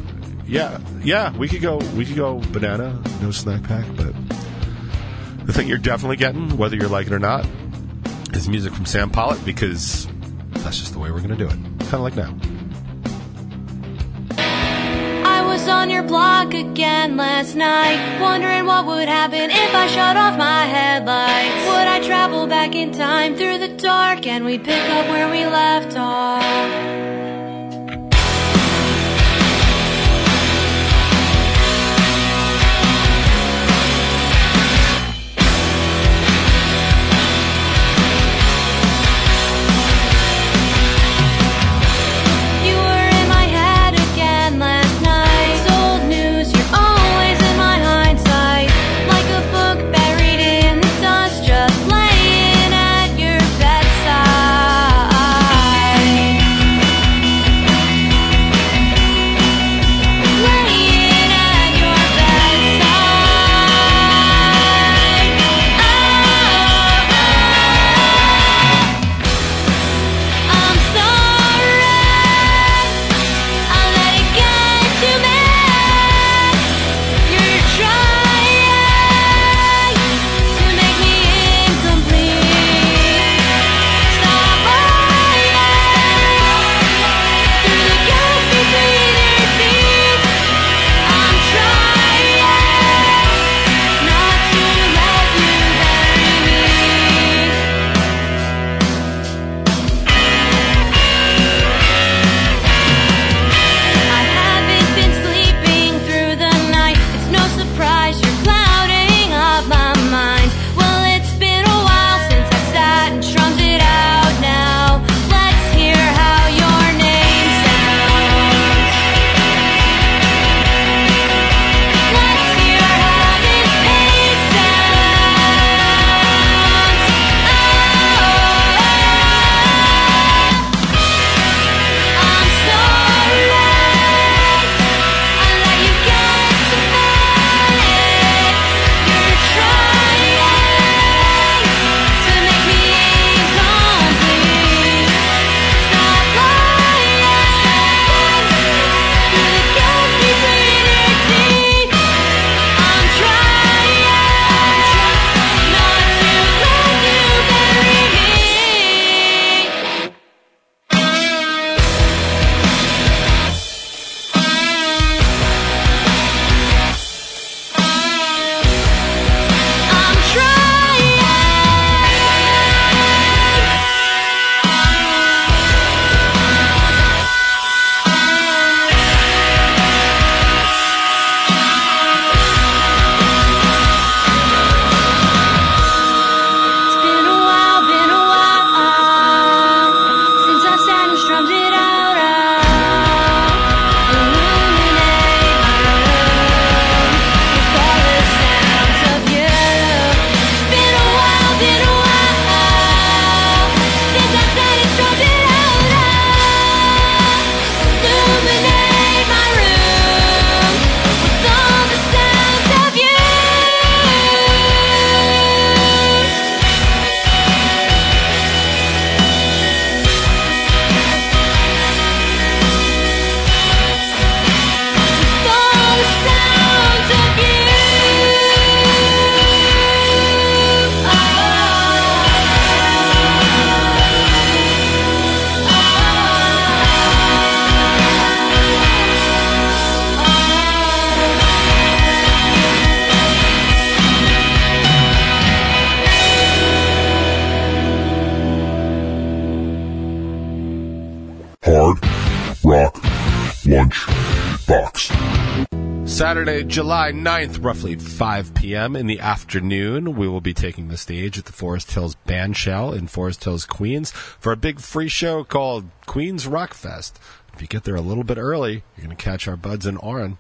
yeah, yeah, we could go, we could go banana, no snack pack, but the thing you're definitely getting, whether you like it or not, is music from Sam Pollitt because that's just the way we're going to do it. Kind of like now. On your block again last night, wondering what would happen if I shut off my headlights. Would I travel back in time through the dark and we'd pick up where we left off? Saturday, July 9th, roughly 5 p.m. in the afternoon, we will be taking the stage at the Forest Hills Bandshell in Forest Hills, Queens for a big free show called Queens Rock Fest. If you get there a little bit early, you're going to catch our buds in Oran.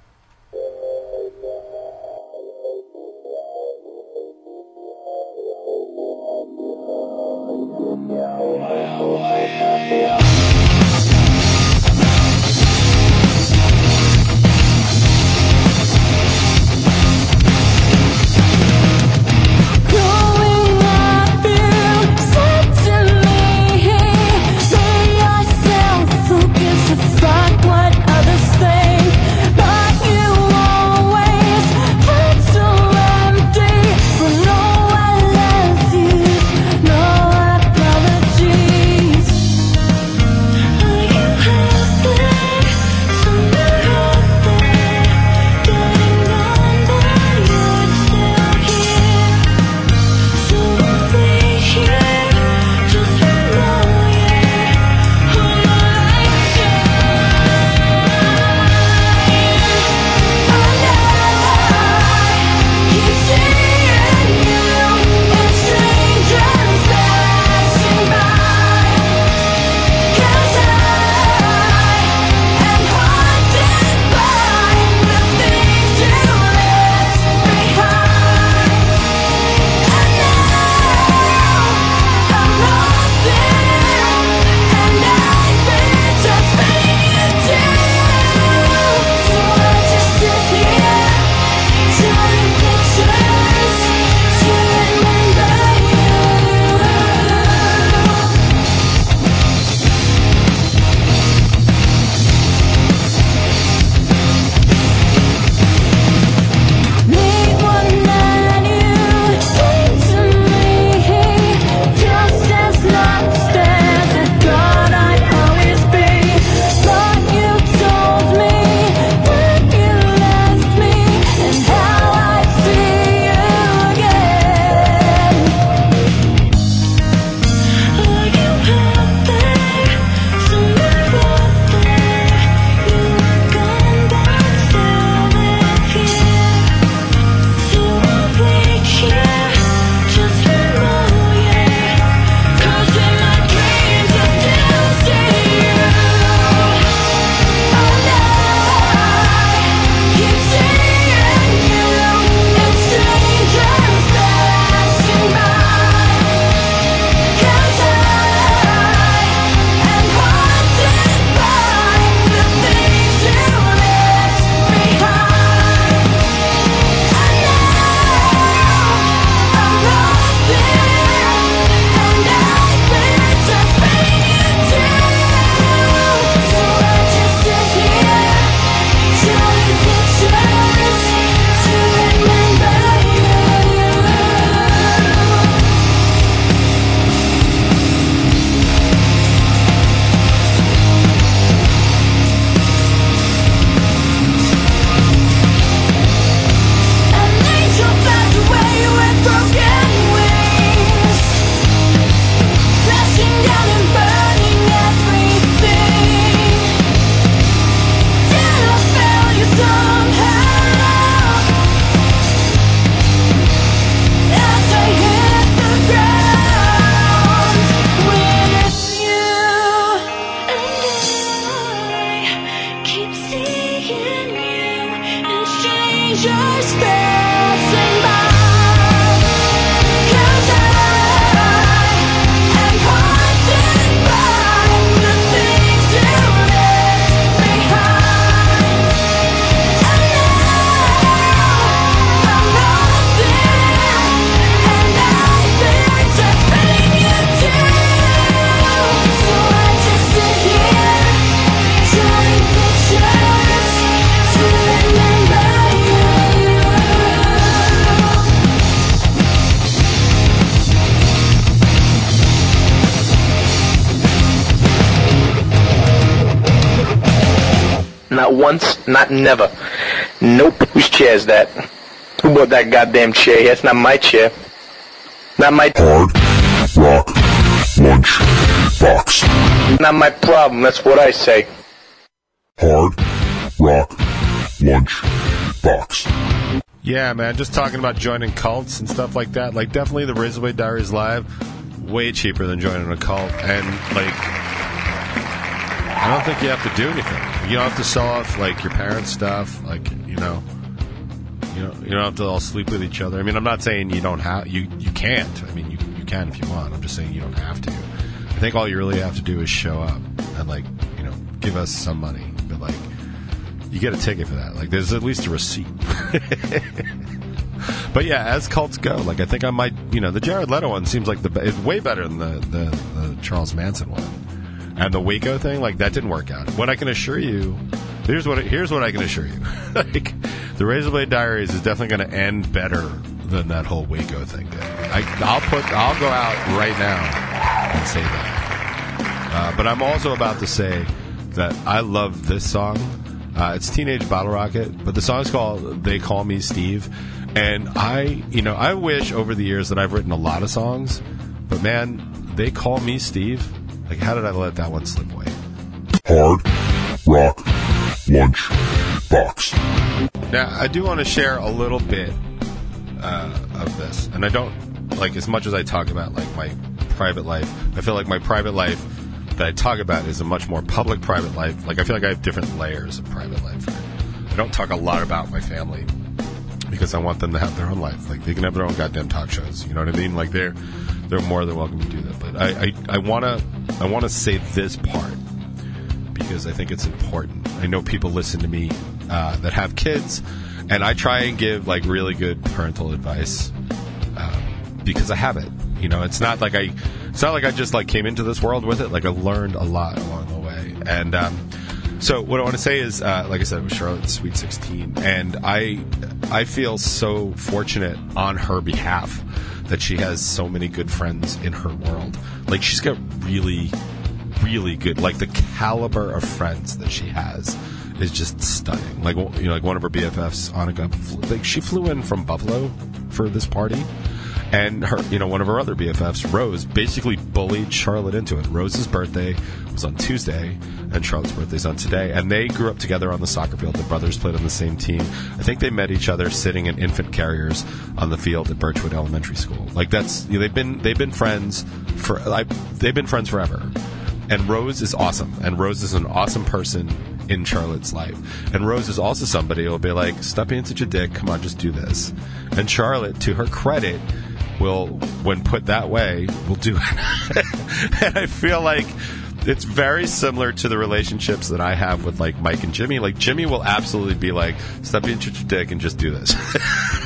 Not once, not never. Nope. Whose chair is that? Who bought that goddamn chair? That's not my chair. Not my Hard Rock Lunch Box. not my problem. That's what I say. Hard Rock Lunch Box. Yeah, man, just talking about joining cults and stuff like that. Like, definitely the Razorblade Diaries Live, way cheaper than joining a cult. And, like, I don't think you have to do anything. You don't have to sell off, like, your parents' stuff. Like, you know, you know, you don't have to all sleep with each other. I mean, I'm not saying you don't have, you, you can't. I mean, you, you can if you want. I'm just saying you don't have to. I think all you really have to do is show up and, like, you know, give us some money. But, like, you get a ticket for that. Like, there's at least a receipt. but yeah, as cults go, like I think I might, you know, the Jared Leto one seems like the it's way better than the, the the Charles Manson one, and the Waco thing, like that didn't work out. What I can assure you, here's what here's what I can assure you, like the Razorblade Diaries is definitely going to end better than that whole Waco thing did. I, I'll put, I'll go out right now and say that. Uh, but I'm also about to say that I love this song. Uh, it's Teenage Bottlerocket, but the song's called "They Call Me Steve," and I, you know, I wish over the years that I've written a lot of songs, but man, "They Call Me Steve," like how did I let that one slip away? Hard Rock Lunch Box. Now, I do want to share a little bit uh, of this, and I don't like as much as I talk about like my private life. I feel like my private life that I talk about is a much more public private life. Like I feel like I have different layers of private life. I don't talk a lot about my family because I want them to have their own life. Like they can have their own goddamn talk shows. You know what I mean? Like they're they're more than welcome to do that. But I I, I wanna I wanna say this part because I think it's important. I know people listen to me uh, that have kids, and I try and give like really good parental advice um, because I have it. You know, it's not like I, it's not like I just like came into this world with it. Like I learned a lot along the way, and um, so what I want to say is, uh, like I said, it was Charlotte's Sweet 16, and I, I feel so fortunate on her behalf that she has so many good friends in her world. Like she's got really really good. Like the caliber of friends that she has is just stunning. Like you know, like one of her BFFs, Annika, flew, like she flew in from Buffalo for this party, and her, you know, one of her other BFFs, Rose, basically bullied Charlotte into it. Rose's birthday was on Tuesday, and Charlotte's birthday's on today, and they grew up together on the soccer field. The brothers played on the same team. I think they met each other sitting in infant carriers on the field at Birchwood Elementary School. Like that's you know, they've been they've been friends for like they've been friends forever and Rose is awesome, and Rose is an awesome person in Charlotte's life. And Rose is also somebody who will be like, "Stop being such a dick. Come on, just do this." And Charlotte, to her credit, will, when put that way, will do it. and I feel like it's very similar to the relationships that I have with like Mike and Jimmy. Like Jimmy will absolutely be like, "Stop being such a dick and just do this,"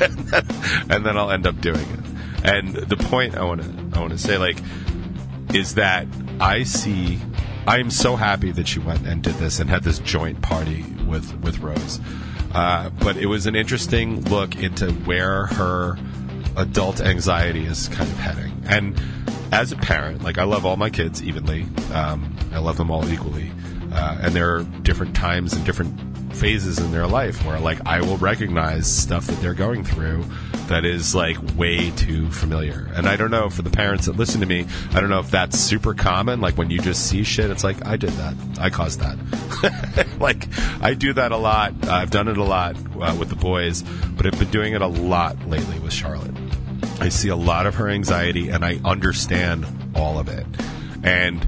and, then, I'll end up doing it. And the point I want to I want to say like is that I see. I am so happy that she went and did this and had this joint party with with Rose. Uh, but it was an interesting look into where her adult anxiety is kind of heading. And as a parent, like I love all my kids evenly. Um, I love them all equally. Uh, and there are different times and different phases in their life where like I will recognize stuff that they're going through that is like way too familiar. And I don't know for the parents that listen to me, I don't know if that's super common. Like when you just see shit, it's like I did that, I caused that. like I do that a lot. I've done it a lot uh, with the boys, but I've been doing it a lot lately with Charlotte. I see a lot of her anxiety, and I understand all of it. And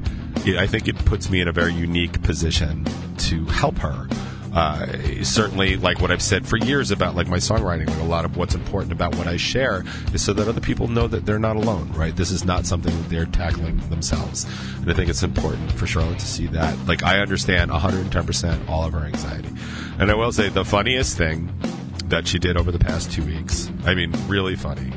I think it puts me in a very unique position to help her uh, certainly like what I've said for years about like my songwriting, like a lot of what's important about what I share is so that other people know that they're not alone, right? This is not something that they're tackling themselves. And I think it's important for Charlotte to see that. Like I understand 110% all of her anxiety. And I will say the funniest thing that she did over the past two weeks, I mean, really funny.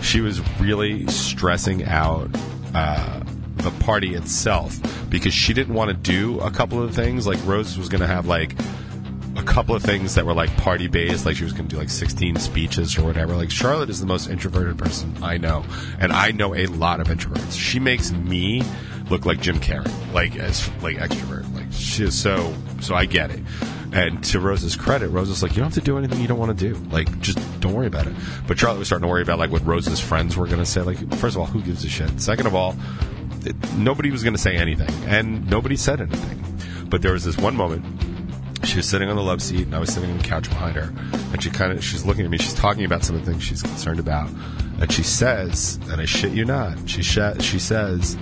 She was really stressing out, uh, the party itself because she didn't want to do a couple of things. Like Rose was going to have like a couple of things that were like party based, like she was going to do like 16 speeches or whatever. Like Charlotte is the most introverted person I know, and I know a lot of introverts. She makes me look like Jim Carrey, like as like extrovert. Like she is so so. I get it. And to Rose's credit, Rose like, "You don't have to do anything you don't want to do. Like, just don't worry about it." But Charlotte was starting to worry about like what Rose's friends were going to say. Like, first of all, who gives a shit? Second of all, it, nobody was going to say anything, and nobody said anything. But there was this one moment she was sitting on the love seat, and I was sitting on the couch behind her. And she kind of she's looking at me. She's talking about some of the things she's concerned about, and she says, and I shit you not, she sh- she says,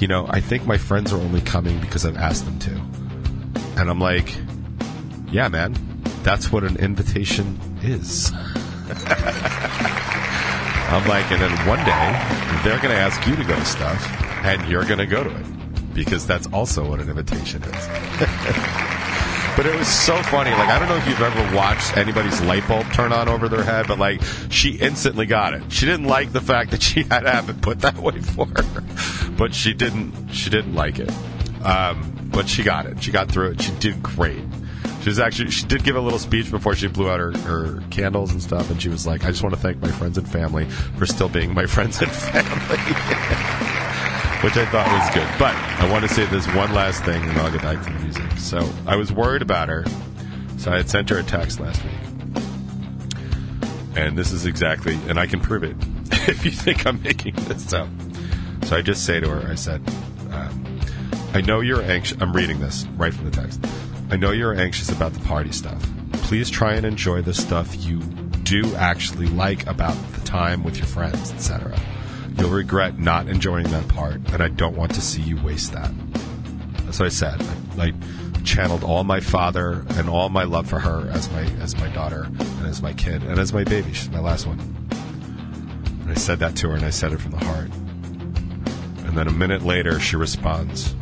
you know, I think my friends are only coming because I've asked them to. And I'm like, yeah, man, that's what an invitation is. I'm like, and then one day they're going to ask you to go to stuff, and you're going to go to it because that's also what an invitation is. but it was so funny. Like, I don't know if you've ever watched anybody's light bulb turn on over their head, but like, she instantly got it. She didn't like the fact that she had to have it put that way for her, but she didn't. She didn't like it. Um, but she got it. She got through it. She did great. She was actually she did give a little speech before she blew out her, her candles and stuff, and she was like, "I just want to thank my friends and family for still being my friends and family," which I thought was good. But I want to say this one last thing, and I'll get back to the music. So I was worried about her, so I had sent her a text last week, and this is exactly, and I can prove it if you think I'm making this up. So I just say to her, I said. Um, I know you're anxious. I'm reading this right from the text. I know you're anxious about the party stuff. Please try and enjoy the stuff you do actually like about the time with your friends, etc. You'll regret not enjoying that part, and I don't want to see you waste that. That's what I said. I, channeled all my father and all my love for her as my as my daughter and as my kid and as my baby. She's my last one. And I said that to her, and I said it from the heart. And then a minute later, she responds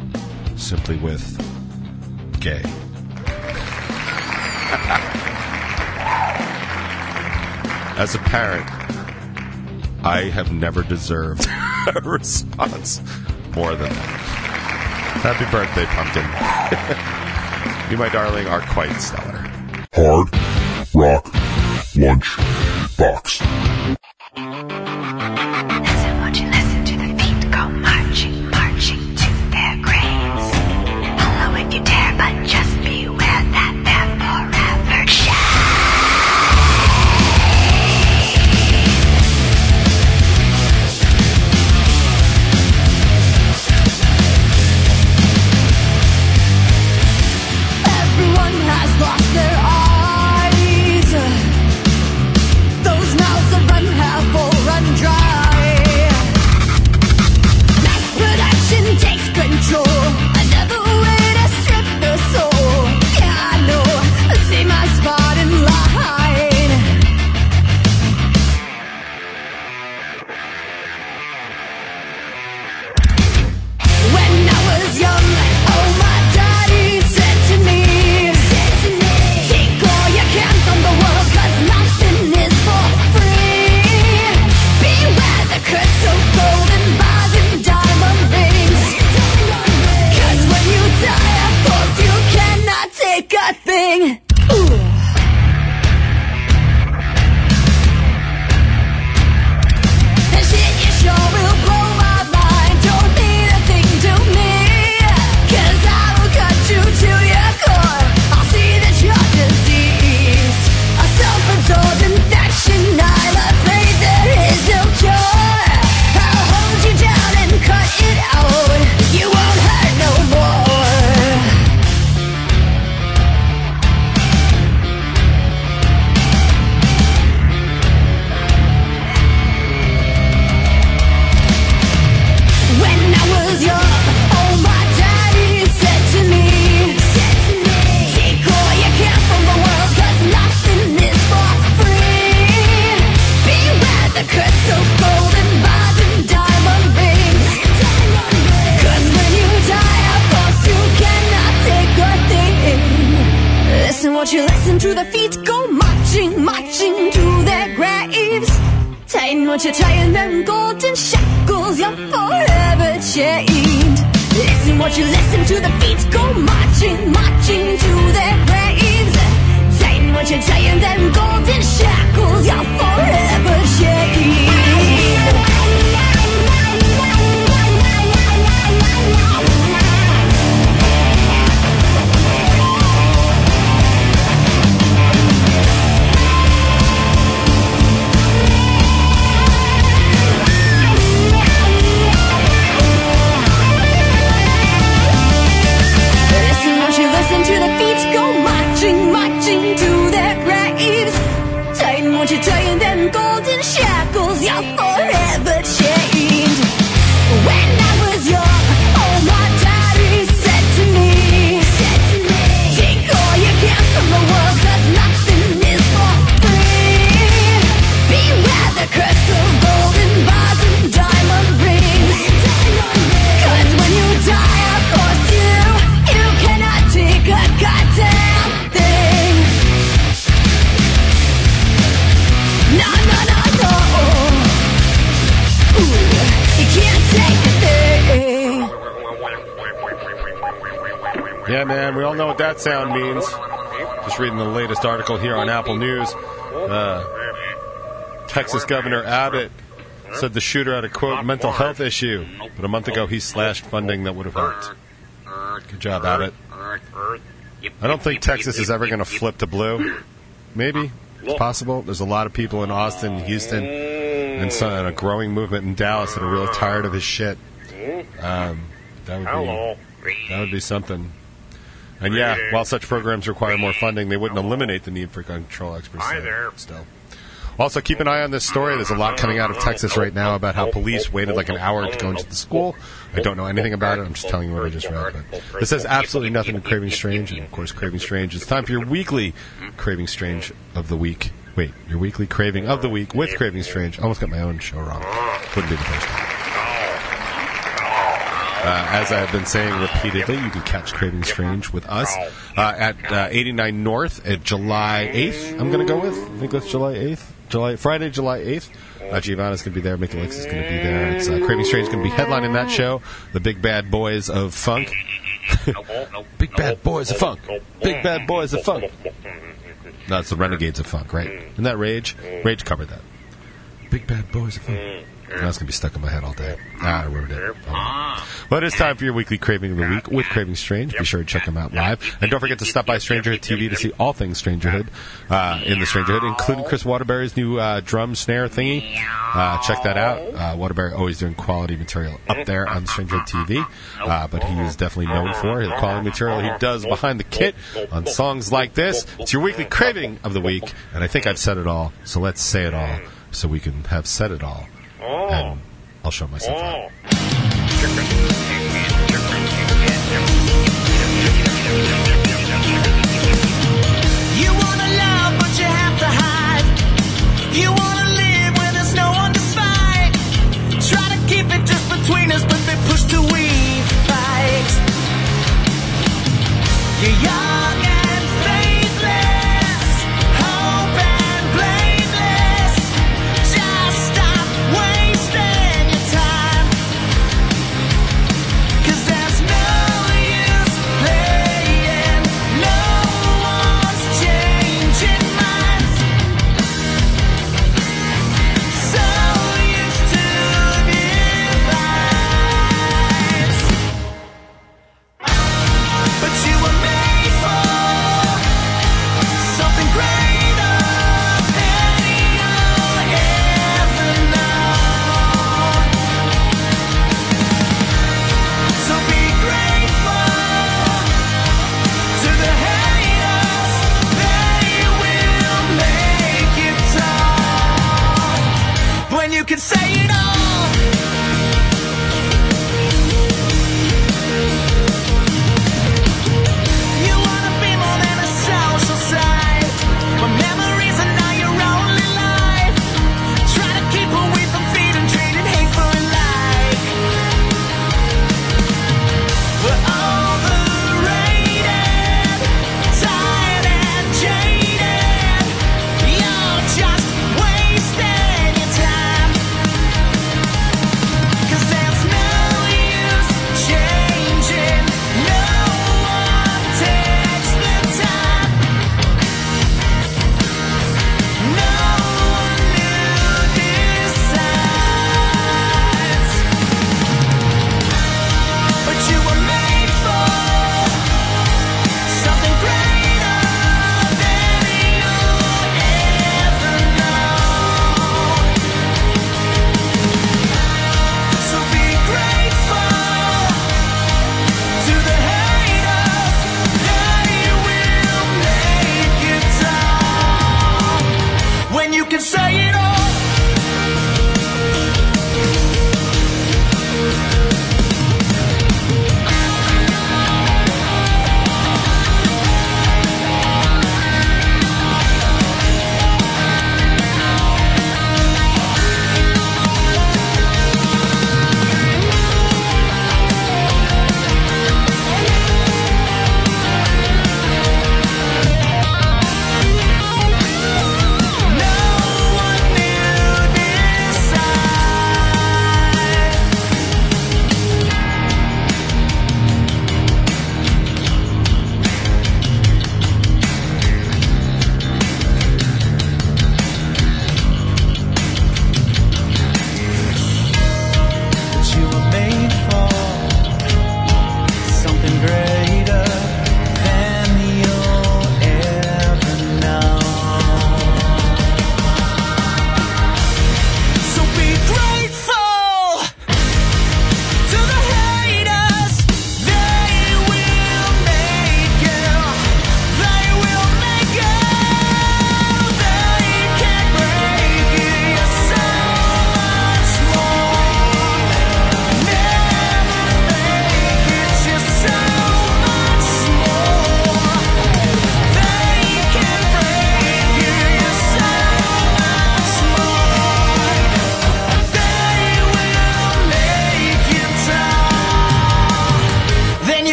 simply with gay. As a parent, I have never deserved a response more than that. Happy birthday, pumpkin. you, my darling, are quite stellar. Hard Rock Lunch Box. Texas Governor Abbott said the shooter had a quote mental health issue, but a month ago he slashed funding that would have helped. Good job, Abbott. I don't think Texas is ever going to flip to blue. Maybe it's possible. There's a lot of people in Austin, Houston, and, so, and a growing movement in Dallas that are really tired of his shit. Um, that would be that would be something. And yeah, while such programs require more funding, they wouldn't eliminate the need for gun control experts. Hi there. Still. Also, keep an eye on this story. There's a lot coming out of Texas right now about how police waited like an hour to go into the school. I don't know anything about it. I'm just telling you what I just read. But this has absolutely nothing to Craving Strange. And of course, Craving Strange. It's time for your weekly Craving Strange of the week. Wait, your weekly Craving of the week with Craving Strange. I almost got my own show wrong. Wouldn't be the first time. Uh, as I have been saying repeatedly, you can catch Craving Strange with us uh, at uh, 89 North at July 8th. I'm going to go with. I think that's July 8th. July Friday, July 8th. Uh, Giovanna's going to be there. Mickey Lex is going to be there. It's uh, Craving Strange going to be headlining that show. The Big Bad Boys of Funk. Big Bad Boys of Funk. Big Bad Boys of Funk. No, the Renegades of Funk, right? Isn't that Rage? Rage covered that. Big Bad Boys of Funk. That's going to be stuck in my head all day. Ah, I ruined it. Well, it is time for your weekly Craving of the Week with Craving Strange. Be sure to check them out live. And don't forget to stop by Strangerhood TV to see all things Strangerhood uh, in the Strangerhood, including Chris Waterbury's new uh, drum snare thingy. Uh, check that out. Uh, Waterbury always doing quality material up there on Strangerhood TV. Uh, but he is definitely known for his quality material he does behind the kit on songs like this. It's your weekly Craving of the Week. And I think I've said it all, so let's say it all so we can have said it all. Oh. And I'll show myself oh. out. You wanna love, but you have to hide. You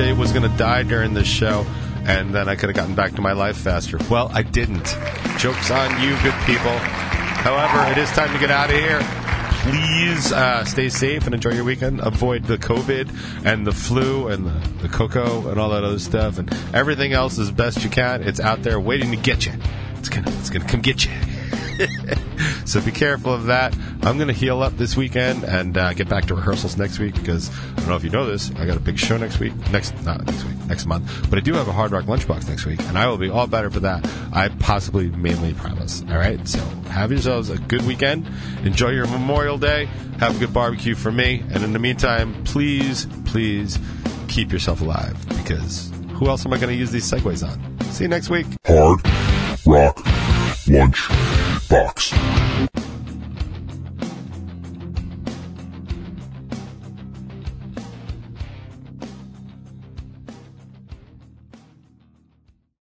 Was going to die during this show, and then I could have gotten back to my life faster. Well, I didn't. Joke's on you, good people. However, it is time to get out of here. Please uh, stay safe and enjoy your weekend. Avoid the COVID and the flu and the, the cocoa and all that other stuff and everything else as best you can. It's out there waiting to get you. It's gonna, it's gonna come get you. so be careful of that. I'm going to heal up this weekend and uh, get back to rehearsals next week because I don't know if you know this. I got a big show next week, next not next week, next month. But I do have a Hard Rock Lunchbox next week, and I will be all better for that. I possibly mainly promise. All right. So have yourselves a good weekend. Enjoy your Memorial Day. Have a good barbecue for me. And in the meantime, please, please keep yourself alive because who else am I going to use these segues on? See you next week. Hard Rock Lunch Box.